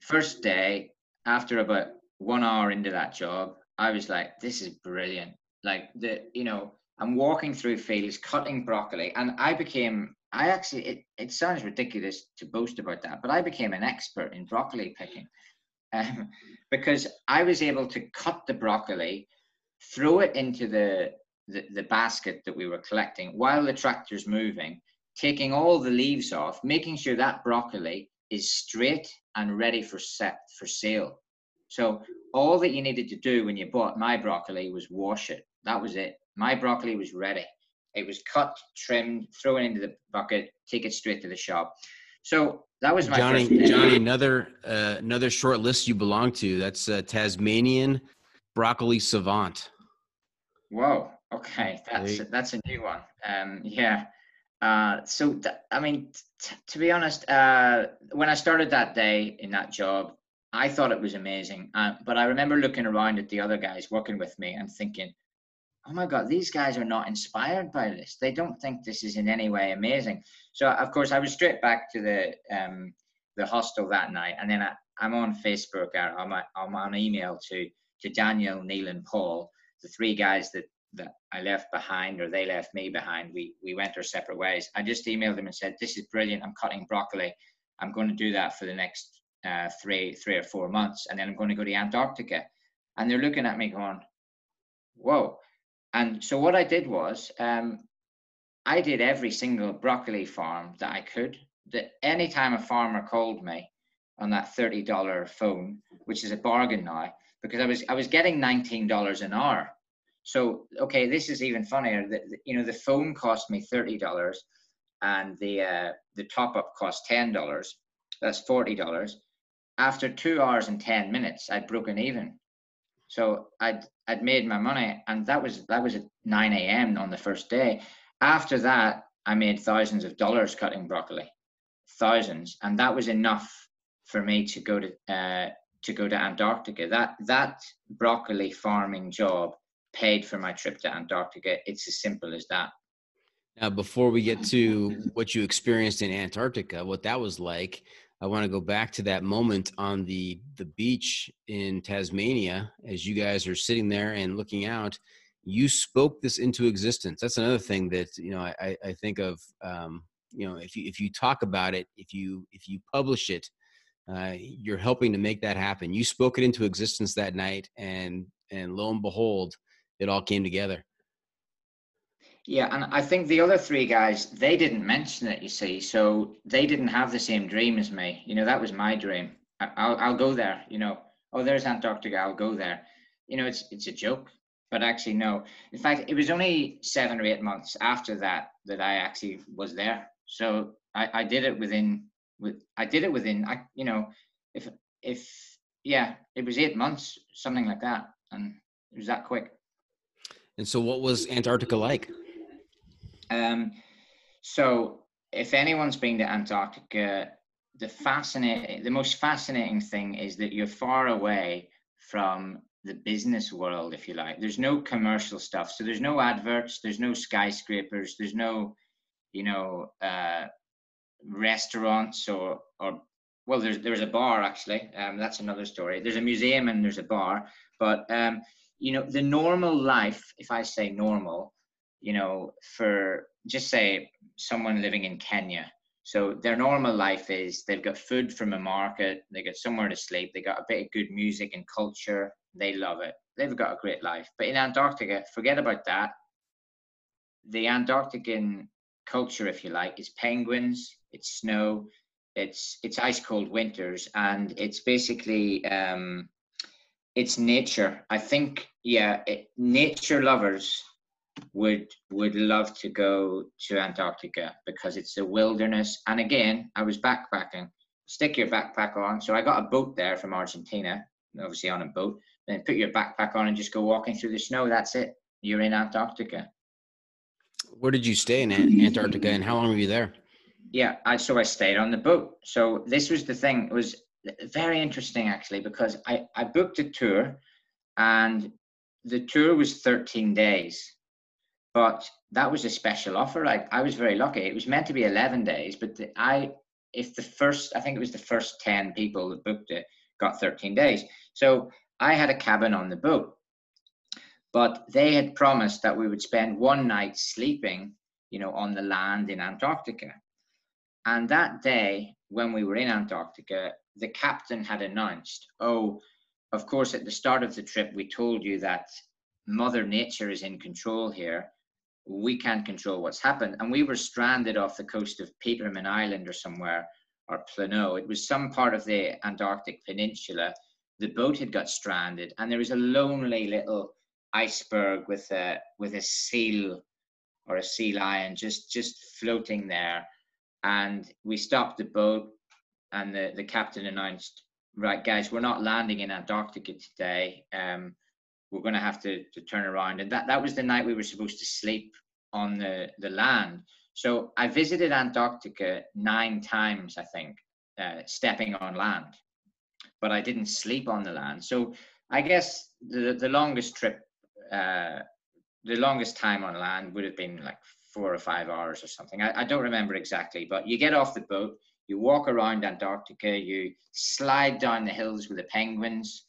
first day, after about one hour into that job, I was like, this is brilliant. Like, the, you know, I'm walking through fields, cutting broccoli, and I became, I actually, it, it sounds ridiculous to boast about that, but I became an expert in broccoli picking um, because I was able to cut the broccoli, throw it into the the, the basket that we were collecting while the tractor's moving, taking all the leaves off, making sure that broccoli is straight and ready for set for sale. So all that you needed to do when you bought my broccoli was wash it. That was it. My broccoli was ready. It was cut, trimmed, thrown into the bucket, take it straight to the shop. So that was my Jonny. first Jonny, another uh, another short list you belong to. That's uh, Tasmanian broccoli savant. Whoa. Okay, that's Right. that's a new one. Um, yeah. Uh, so th- I mean, t- to be honest, uh, when I started that day in that job, I thought it was amazing. Uh, but I remember looking around at the other guys working with me and thinking, "Oh my God, these guys are not inspired by this. They don't think this is in any way amazing." So of course, I was straight back to the um, the hostel that night, and then I, I'm on Facebook. I'm, I'm on email to to Daniel, Neil, and Paul, the three guys that that I left behind or they left me behind. We we went our separate ways. I just emailed them and said, "This is brilliant. I'm cutting broccoli. I'm going to do that for the next uh, three three or four months, and then I'm going to go to Antarctica." And they're looking at me going, "Whoa!" And so what I did was, um, I did every single broccoli farm that I could. That anytime a farmer called me on that thirty dollar phone, which is a bargain now, because I was I was getting nineteen dollars an hour. So okay, this is even funnier. The, you know, the phone cost me thirty dollars, and the uh, the top up cost ten dollars. That's forty dollars. After two hours and ten minutes, I'd broken even. So I'd I'd made my money, and that was that was at nine a.m. on the first day. After that, I made thousands of dollars cutting broccoli, thousands, and that was enough for me to go to uh, to go to Antarctica. That that broccoli farming job paid for my trip to Antarctica. It's as simple as that. Now, before we get to what you experienced in Antarctica, what that was like, I want to go back to that moment on the the beach in Tasmania as you guys are sitting there and looking out. You spoke this into existence. That's another thing that you know I, I- think of. Um, you know, if you if you talk about it, if you if you publish it, uh, you're helping to make that happen. You spoke it into existence that night, and and lo and behold, it all came together. Yeah, and I think the other three guys, they didn't mention it, you see, so they didn't have the same dream as me. You know, that was my dream. I'll, I'll go there, you know. Oh, there's Antarctica, I'll go there. You know, it's it's a joke, but actually, no. In fact, it was only seven or eight months after that that I actually was there. So I, I did it within, with I did it within, I you know, if if yeah, it was eight months, something like that, and it was that quick. And so, what was Antarctica like? Um, so if anyone's been to Antarctica, the fascinating, the most fascinating thing is that you're far away from the business world, if you like. There's no commercial stuff, so there's no adverts, there's no skyscrapers, there's no, you know, uh, restaurants or or well, there's there's a bar actually. Um, that's another story. There's a museum and there's a bar, but um, you know, the normal life. If I say normal, you know, for just say someone living in Kenya. So their normal life is they've got food from a market, they got somewhere to sleep, they got a bit of good music and culture, they love it. They've got a great life. But in Antarctica, forget about that. The Antarctican culture, if you like, is penguins, it's snow, it's it's ice cold winters, and it's basically um, it's nature. I think, yeah, it, nature lovers would would love to go to Antarctica because it's a wilderness. And again, I was backpacking. Stick your backpack on. So I got a boat there from Argentina, obviously on a boat. Then put your backpack on and just go walking through the snow. That's it. You're in Antarctica. Where did you stay in Antarctica, and how long were you there? Yeah, I so I stayed on the boat. So this was the thing. It was very interesting actually because I I booked a tour, and the tour was 13 days, but that was a special offer. I I was very lucky. It was meant to be 11 days, but the, I if the first I think it was the first 10 people that booked it got 13 days. So I had a cabin on the boat, but they had promised that we would spend one night sleeping, you know, on the land in Antarctica. And that day, when we were in Antarctica, the captain had announced, Oh, of course, at the start of the trip, we told you that Mother Nature is in control here. We can't control what's happened. And we were stranded off the coast of Petermann Island or somewhere, or Pleneau. It was some part of the Antarctic Peninsula the boat had got stranded, and there was a lonely little iceberg with a with a seal or a sea lion just just floating there. And we stopped the boat, and the the captain announced, "Right, guys, we're not landing in Antarctica today. Um, we're going to have to, to turn around." And that that was the night we were supposed to sleep on the the land. So I visited Antarctica nine times, I think, uh, stepping on land, but I didn't sleep on the land. So I guess the the longest trip, uh, the longest time on land would have been like four or five hours or something. I, I don't remember exactly, but you get off the boat, you walk around Antarctica, you slide down the hills with the penguins,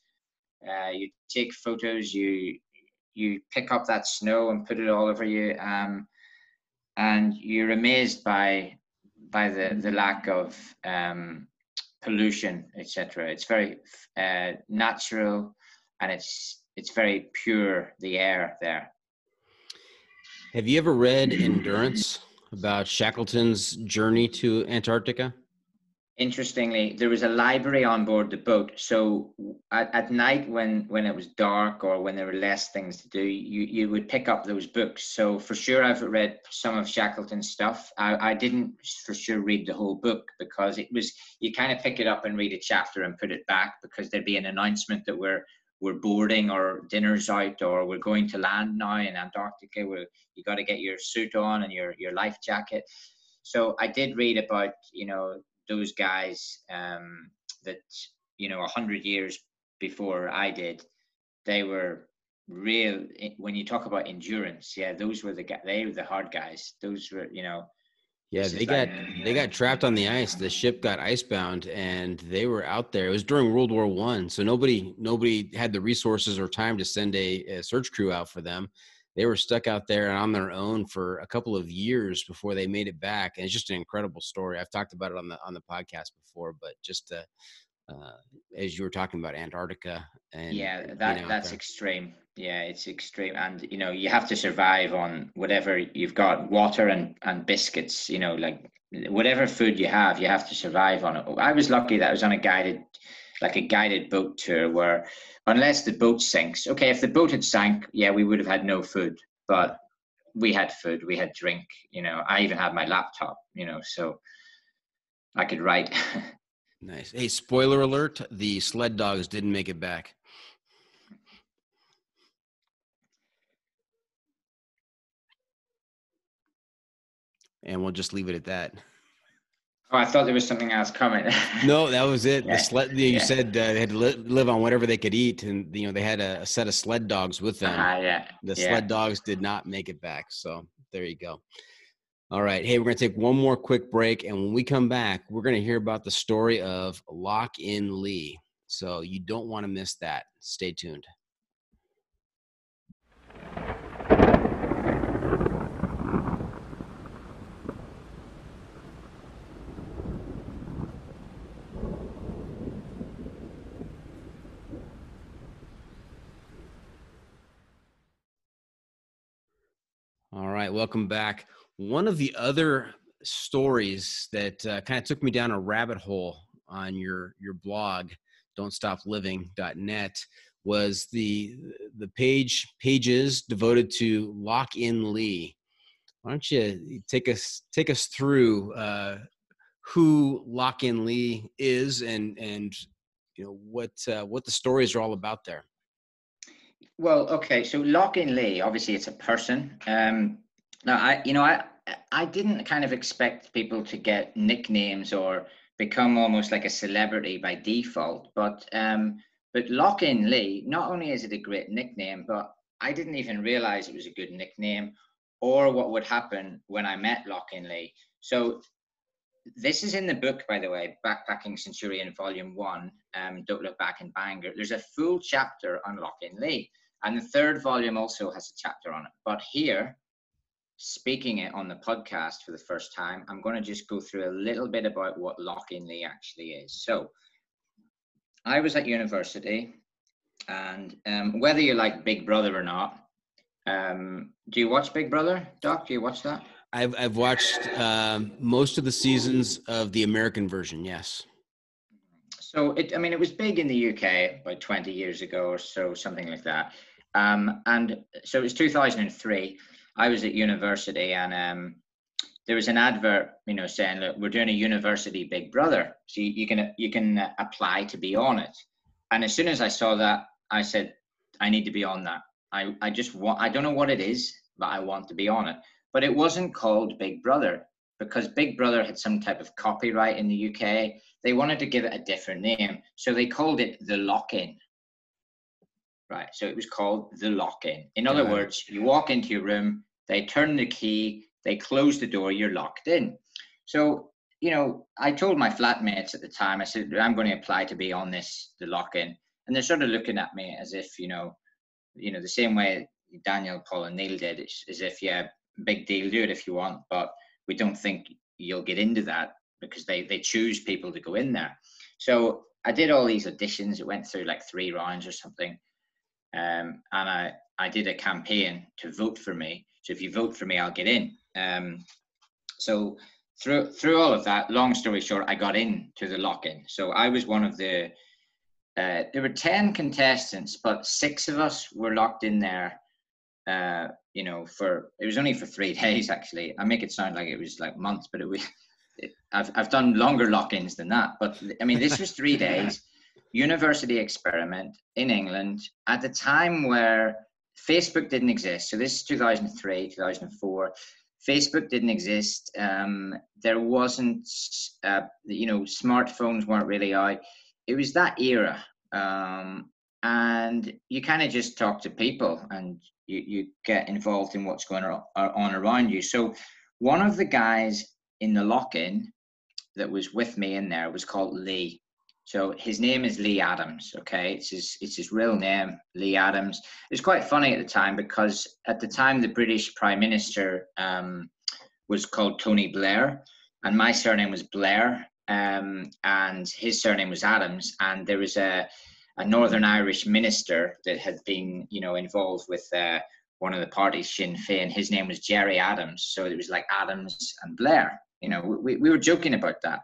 uh, you take photos, you you pick up that snow and put it all over you. Um, and you're amazed by by the the lack of um, pollution, etc. It's very uh, natural, and it's it's very pure the air there. Have you ever read Endurance about Shackleton's journey to Antarctica? interestingly, there was a library on board the boat. So at, at night, when when it was dark or when there were less things to do, you you would pick up those books. So for sure, I've read some of Shackleton's stuff. I, I didn't for sure read the whole book because it was you kind of pick it up and read a chapter and put it back because there'd be an announcement that we're we're boarding or dinner's out or we're going to land now in Antarctica. Where you got to get your suit on and your your life jacket. So I did read about you know those guys um, that you know a hundred years before I did, they were real. When you talk about endurance, yeah, those were the they were the hard guys. Those were you know. Yeah, they got they got trapped on the ice. The ship got icebound, and they were out there. It was during World War One, so nobody nobody had the resources or time to send a, a search crew out for them they were stuck out there and on their own for a couple of years before they made it back and it's just an incredible story i've talked about it on the on the podcast before but just uh, uh, as you were talking about antarctica and yeah that that's extreme yeah it's extreme and you know you have to survive on whatever you've got water and and biscuits you know like whatever food you have you have to survive on it i was lucky that i was on a guided like a guided boat tour where unless the boat sinks, okay, if the boat had sank, yeah, we would have had no food, but we had food, we had drink, you know, I even had my laptop, you know, so I could write. nice. Hey, spoiler alert, the sled dogs didn't make it back. And we'll just leave it at that. Oh, I thought there was something else coming. no, that was it. Yeah. The sled. You yeah. said uh, they had to li- live on whatever they could eat, and you know they had a, a set of sled dogs with them. Uh, yeah. The sled dogs did not make it back. So there you go. All right. Hey, we're going to take one more quick break, and when we come back, we're going to hear about the story of Lock In Lee. So you don't want to miss that. Stay tuned. All right, welcome back. One of the other stories that uh, kind of took me down a rabbit hole on your your blog, don'tstopliving.net, was the the page pages devoted to Lock In Lee. Why don't you take us take us through uh, who Lock In Lee is and and you know what uh, what the stories are all about there? Well, okay. So Lock In Lee, obviously, it's a person. Um, now, I, you know, I, I didn't kind of expect people to get nicknames or become almost like a celebrity by default. But, um, but Lock In Lee, not only is it a great nickname, but I didn't even realize it was a good nickname or what would happen when I met Lock In Lee. So this is in the book, by the way, Backpacking Centurion Volume One. Um, Don't look back in Bangor. There's a full chapter on Lock In Lee, and the third volume also has a chapter on it. But here, speaking it on the podcast for the first time, I'm going to just go through a little bit about what Lock In Lee actually is. So, I was at university, and um, whether you like Big Brother or not, um, do you watch Big Brother, Doc? Do you watch that? I've I've watched um, most of the seasons of the American version. Yes. So it, I mean, it was big in the UK about 20 years ago or so, something like that. Um, and so it was 2003. I was at university and um, there was an advert, you know, saying, look, we're doing a university Big Brother. So you, you can, you can apply to be on it. And as soon as I saw that, I said, I need to be on that. I, I just want, I don't know what it is, but I want to be on it. But it wasn't called Big Brother because Big Brother had some type of copyright in the UK. They wanted to give it a different name. So they called it The Lock In. Right. So it was called The Lock In. In other yeah. words, you walk into your room, they turn the key, they close the door, you're locked in. So, you know, I told my flatmates at the time, I said, I'm going to apply to be on this, The Lock In. And they're sort of looking at me as if, you know, you know, the same way Daniel, Paul, and Neil did, it's as if, yeah, big deal, do it if you want. But we don't think you'll get into that because they they choose people to go in there. So I did all these auditions. It went through like three rounds or something, um, and I I did a campaign to vote for me. So if you vote for me, I'll get in. Um, so through through all of that, long story short, I got in to the lock-in. So I was one of the. Uh, there were ten contestants, but six of us were locked in there uh, you know, for it was only for three days actually. I make it sound like it was like months, but it was. It, I've I've done longer lock-ins than that, but I mean this was three days. University experiment in England at the time where Facebook didn't exist. So this is 2003, 2004. Facebook didn't exist. Um, there wasn't, uh, you know, smartphones weren't really out. It was that era. Um, and you kind of just talk to people and you, you get involved in what's going on, on around you. So one of the guys in the lock-in that was with me in there was called Lee. So his name is Lee Adams. Okay, it's his it's his real name, Lee Adams. It's quite funny at the time because at the time the British Prime Minister um, was called Tony Blair, and my surname was Blair, um, and his surname was Adams, and there was a a Northern Irish minister that had been, you know, involved with uh, one of the parties, Sinn Féin. His name was Gerry Adams, so it was like Adams and Blair. You know, we, we were joking about that,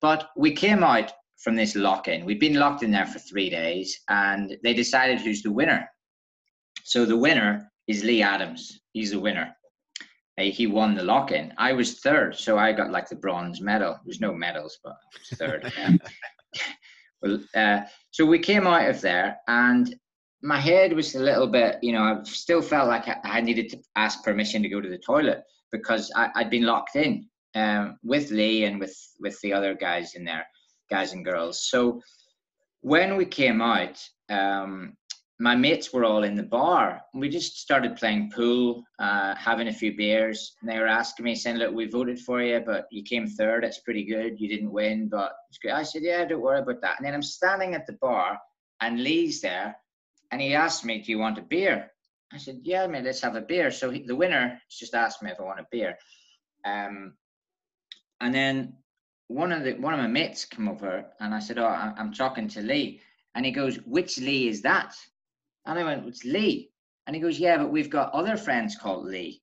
but we came out from this lock-in. We'd been locked in there for three days, and they decided who's the winner. So the winner is Lee Adams. He's the winner. He won the lock-in. I was third, so I got like the bronze medal. There's no medals, but third. Well, uh, so we came out of there, and my head was a little bit, you know, I still felt like I, needed to ask permission to go to the toilet because I, had been locked in um, with Lee and with with the other guys in there, guys and girls. So when we came out, um, my mates were all in the bar. We just started playing pool, uh, having a few beers. And they were asking me, saying, Look, we voted for you, but you came third. It's pretty good. You didn't win, but it's good. I said, Yeah, don't worry about that. And then I'm standing at the bar, and Lee's there, and he asked me, Do you want a beer? I said, Yeah, mate, let's have a beer. So he, the winner just asked me if I want a beer. Um, and then one of the one of my mates come over, and I said, Oh, I'm talking to Lee. And he goes, Which Lee is that? And I went, it's Lee. And he goes, yeah, but we've got other friends called Lee.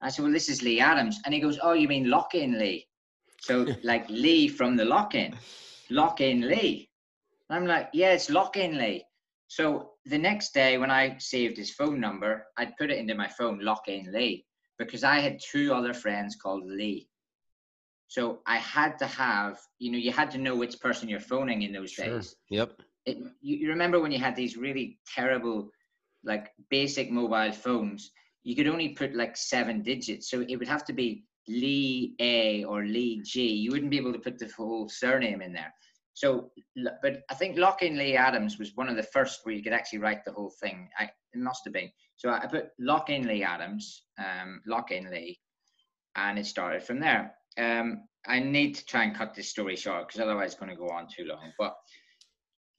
I said, well, this is Lee Adams. And he goes, oh, you mean Lock-In Lee? So like Lee from the Lock-In, Lock-In Lee. I'm like, yeah, it's Lock-In Lee. So the next day when I saved his phone number, I'd put it into my phone, Lock-In Lee, because I had two other friends called Lee. So I had to have, you know, you had to know which person you're phoning in those sure. days. Yep it, you, you remember when you had these really terrible, like basic mobile phones, you could only put like seven digits. So it would have to be Lee A or Lee G. You wouldn't be able to put the whole surname in there. So, but I think Lock-in Lee Adams was one of the first where you could actually write the whole thing. I, it must have been. So I put Lock-in Lee Adams, um, Lock-in Lee, and it started from there. Um, I need to try and cut this story short because otherwise it's going to go on too long. But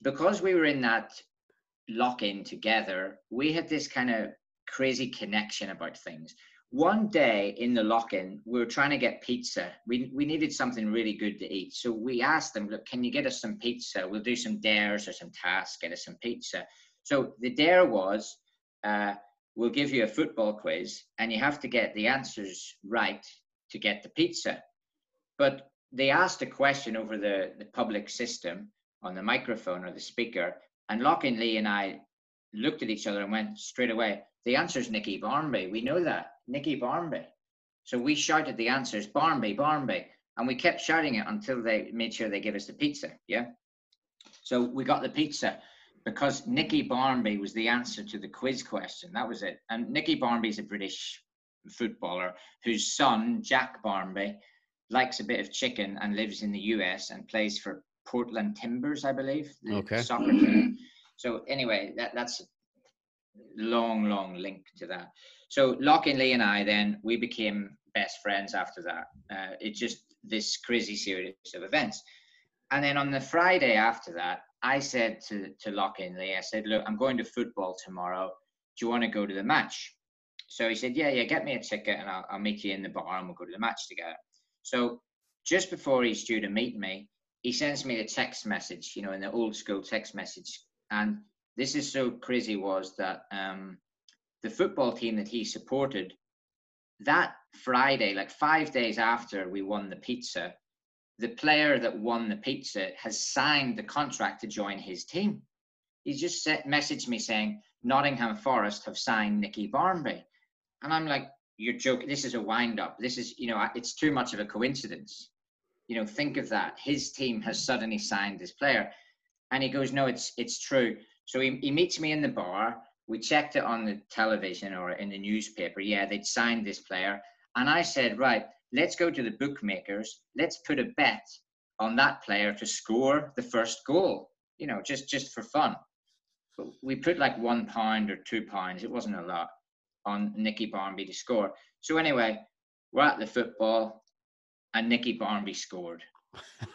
because we were in that lock in together, we had this kind of crazy connection about things. One day in the lock in, we were trying to get pizza. We, we needed something really good to eat. So we asked them, Look, can you get us some pizza? We'll do some dares or some tasks, get us some pizza. So the dare was, uh, We'll give you a football quiz and you have to get the answers right to get the pizza. But they asked a question over the, the public system on the microphone or the speaker. And Lockie Lee and I looked at each other and went straight away, the answer is Nicky Barmby. We know that. Nicky Barmby. So we shouted the answers, Barmby, Barmby. And we kept shouting it until they made sure they gave us the pizza. Yeah. So we got the pizza because Nicky Barmby was the answer to the quiz question. That was it. And Nicky Barmby is a British footballer whose son, Jack Barmby, likes a bit of chicken and lives in the US and plays for Portland Timbers, I believe. Okay. Soccer team. So anyway, that, that's a long, long link to that. So Lockie Lee and I then we became best friends after that. Uh, it just this crazy series of events. And then on the Friday after that, I said to to Lee, I said, look, I'm going to football tomorrow. Do you want to go to the match? So he said, yeah, yeah, get me a ticket and I'll, I'll meet you in the bar and we'll go to the match together. So just before he's due to meet me, he sends me a text message, you know, in the old school text message. And this is so crazy was that um, the football team that he supported that Friday, like five days after we won the pizza, the player that won the pizza has signed the contract to join his team. He just set, messaged me saying Nottingham Forest have signed Nicky Barmby, and I'm like, "You're joking? This is a wind up. This is, you know, it's too much of a coincidence." You know, think of that. His team has suddenly signed this player, and he goes, "No, it's it's true." So he, he meets me in the bar. We checked it on the television or in the newspaper. Yeah, they'd signed this player, and I said, "Right, let's go to the bookmakers. Let's put a bet on that player to score the first goal. You know, just just for fun. But we put like one pound or two pounds. It wasn't a lot on Nicky Barmby to score. So anyway, we're at the football, and Nicky Barmby scored,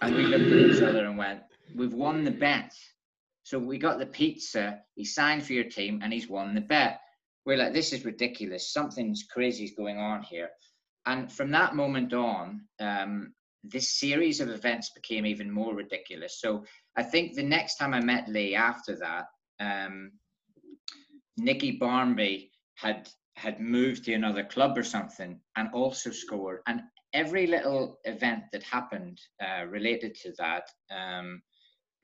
and we looked at each other and went, "We've won the bet." So we got the pizza. He signed for your team, and he's won the bet. We're like, "This is ridiculous. Something's crazy is going on here." And from that moment on, um, this series of events became even more ridiculous. So I think the next time I met Lee after that, um, Nicky Barmby had had moved to another club or something and also scored. And every little event that happened uh, related to that um,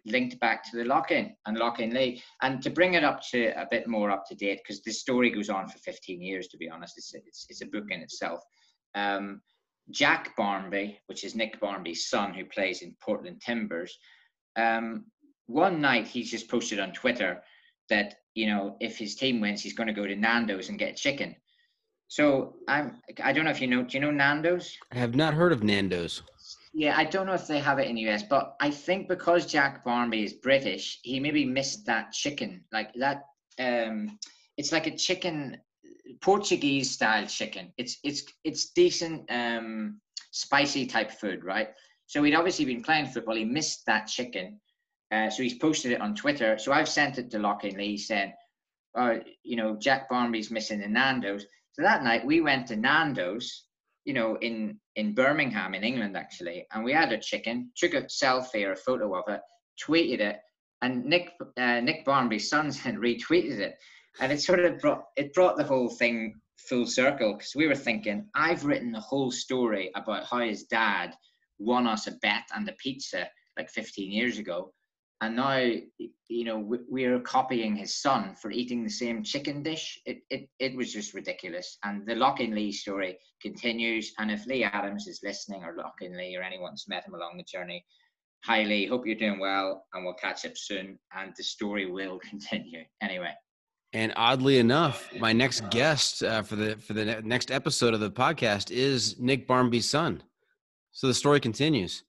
linked back to the lock-in and lock-in league. And to bring it up to a bit more up to date, because this story goes on for 15 years, to be honest, it's, it's, it's a book in itself. Um, Jack Barmby, which is Nick Barmby's son, who plays in Portland Timbers, um, one night he's just posted on Twitter that you know if his team wins, he's going to go to Nando's and get chicken. So I'm I don't know if you know. Do you know Nando's? I have not heard of Nando's. Yeah, I don't know if they have it in the US, but I think because Jack Barmby is British, he maybe missed that chicken. Like that, um, it's like a chicken Portuguese style chicken. It's it's it's decent, um, spicy type food, right? So he'd obviously been playing football. He missed that chicken, uh, so he's posted it on Twitter. So I've sent it to Lockie Lee saying, "Oh, you know, Jack Barmby's missing the Nando's." So that night we went to Nando's, you know, in in Birmingham in England actually, and we had a chicken. Took a selfie or a photo of it, tweeted it, and Nick uh, Nick Barmby's son had retweeted it and it sort of brought it brought the whole thing full circle because we were thinking I've written the whole story about how his dad won us a bet and a pizza like 15 years ago and now you know we, we are copying his son for eating the same chicken dish. It, it it was just ridiculous. And the lock lee story continues. And if lee adams is listening or lock lee or anyone's met him along the journey hi lee. Hope you're doing well and we'll catch up soon. And the story will continue. Anyway. And oddly enough, my next guest uh, for the for the next episode of the podcast is Nick Barmby's son. So the story continues.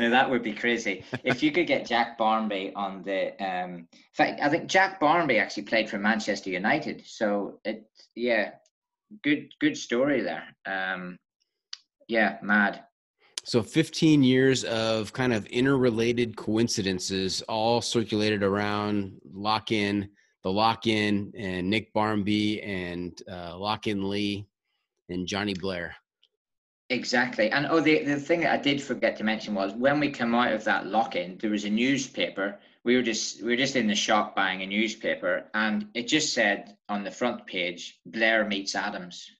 Now that would be crazy if you could get Jack Barmby on the. Um, in fact, I think Jack Barmby actually played for Manchester United. So it, yeah, good good story there. Um, yeah, mad. So 15 years of kind of interrelated coincidences, all circulated around lock in, the lock in, and Nick Barmby and uh, lock in Lee and Jonny Blair. Exactly. And oh, the, the thing that I did forget to mention was when we come out of that lock in, there was a newspaper. We were just we were just in the shop buying a newspaper, and it just said on the front page, Blair meets Adams.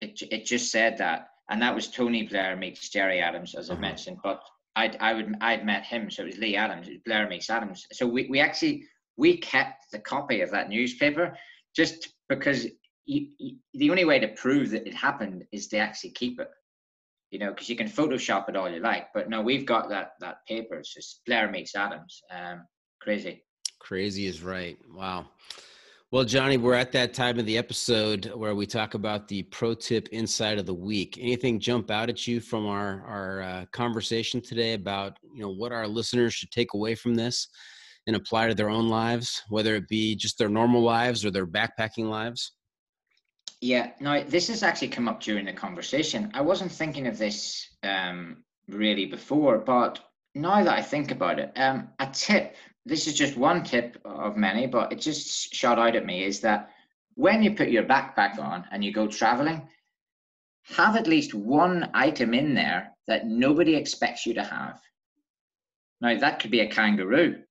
It it just said that and that was Tony Blair meets Gerry Adams, as I uh-huh. mentioned. But I'd I would I'd met him, so it was Lee Adams, it was Blair meets Adams. So we, we actually we kept the copy of that newspaper just because you, the only way to prove that it happened is to actually keep it. You know, because you can Photoshop it all you like, but no, we've got that that paper. It's just Blair meets Adams. Um, crazy. Crazy is right. Wow. Well, Jonny, we're at that time of the episode where we talk about the pro tip inside of the week. Anything jump out at you from our our uh, conversation today about you know what our listeners should take away from this and apply to their own lives, whether it be just their normal lives or their backpacking lives? Yeah, no, this has actually come up during the conversation. I wasn't thinking of this um, really before, but now that I think about it, um, a tip this is just one tip of many, but it just shot out at me is that when you put your backpack on and you go traveling, have at least one item in there that nobody expects you to have. Now that could be a kangaroo.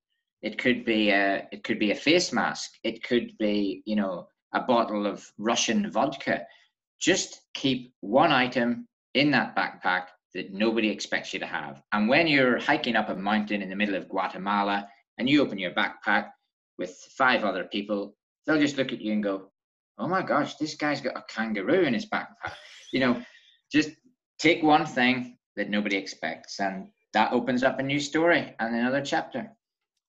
It could be a it could be a face mask. It could be, you know, a bottle of Russian vodka. Just keep one item in that backpack that nobody expects you to have. And when you're hiking up a mountain in the middle of Guatemala and you open your backpack with five other people, they'll just look at you and go, "Oh my gosh, this guy's got a kangaroo in his backpack." You know, just take one thing that nobody expects, and that opens up a new story and another chapter.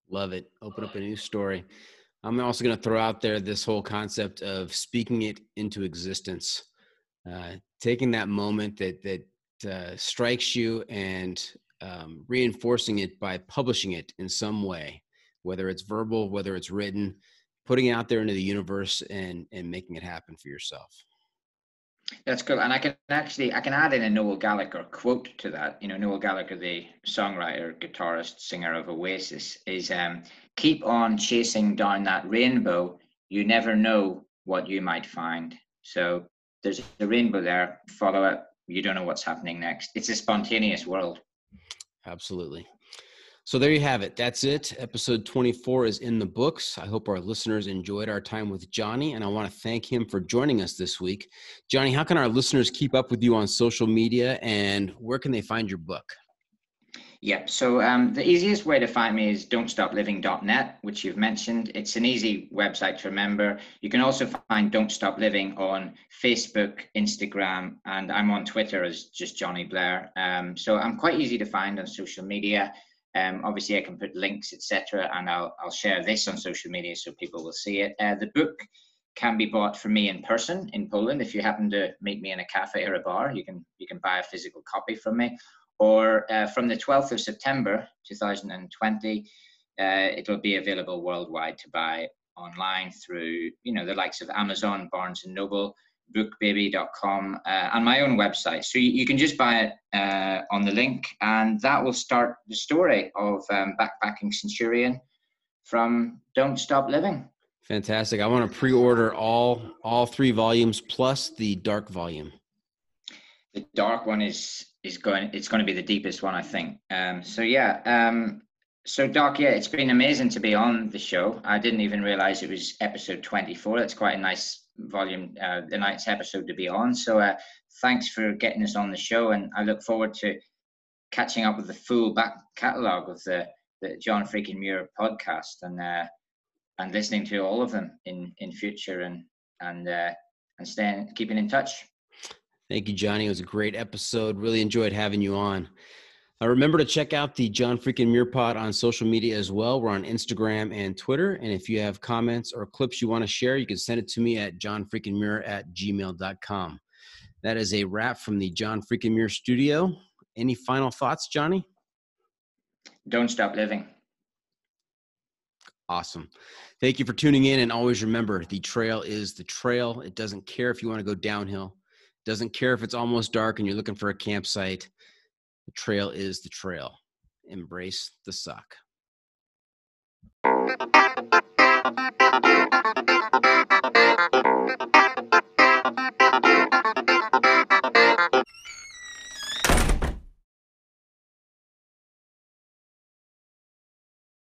Love it. Open up a new story. I'm also going to throw out there this whole concept of speaking it into existence, uh, taking that moment that that uh, strikes you and um, reinforcing it by publishing it in some way, whether it's verbal, whether it's written, putting it out there into the universe and and making it happen for yourself. That's cool, and I can actually I can add in a Noel Gallagher quote to that. You know, Noel Gallagher, the songwriter, guitarist, singer of Oasis, is um, "Keep on chasing down that rainbow. You never know what you might find." So there's a rainbow there. Follow it. You don't know what's happening next. It's a spontaneous world. Absolutely. So there you have it. That's it. Episode 24 is in the books. I hope our listeners enjoyed our time with Jonny, and I want to thank him for joining us this week. Jonny, how can our listeners keep up with you on social media, and where can they find your book? Yep. So um, the easiest way to find me is don'tstopliving.net, which you've mentioned. It's an easy website to remember. You can also find Don't Stop Living on Facebook, Instagram, and I'm on Twitter as just Jonny Blair. Um, so I'm quite easy to find on social media. Um, obviously, I can put links, etc., and I'll I'll share this on social media so people will see it. Uh, the book can be bought from me in person in Poland. If you happen to meet me in a cafe or a bar, you can you can buy a physical copy from me or uh, from the 12th of September 2020, uh, it'll be available worldwide to buy online through you know the likes of Amazon, Barnes and Noble, bookbaby.com, uh, and my own website. So you, you can just buy it uh, on the link, and that will start the story of um, backpacking centurion from Don't Stop Living. Fantastic! I want to pre-order all all three volumes plus the dark volume. The dark one is is going it's going to be the deepest one i think. Um so yeah um so doc yeah it's been amazing to be on the show. I didn't even realize it was episode 24 it's quite a nice volume uh, the night's episode to be on. So uh thanks for getting us on the show and i look forward to catching up with the full back catalog of the the John Freakin' Muir podcast and uh and listening to all of them in in future and and uh and staying keeping in touch Thank you, Jonny. It was a great episode. Really enjoyed having you on. Uh, remember to check out the John Freakin' Muir Pod on social media as well. We're on Instagram and Twitter. And if you have comments or clips you want to share, you can send it to me at johnfreakingmuir at gmail.com. That is a wrap from the John Freakin' Muir studio. Any final thoughts, Jonny? Don't stop living. Awesome. Thank you for tuning in. And always remember the trail is the trail. It doesn't care if you want to go downhill, doesn't care if it's almost dark and you're looking for a campsite. The trail is the trail. Embrace the suck.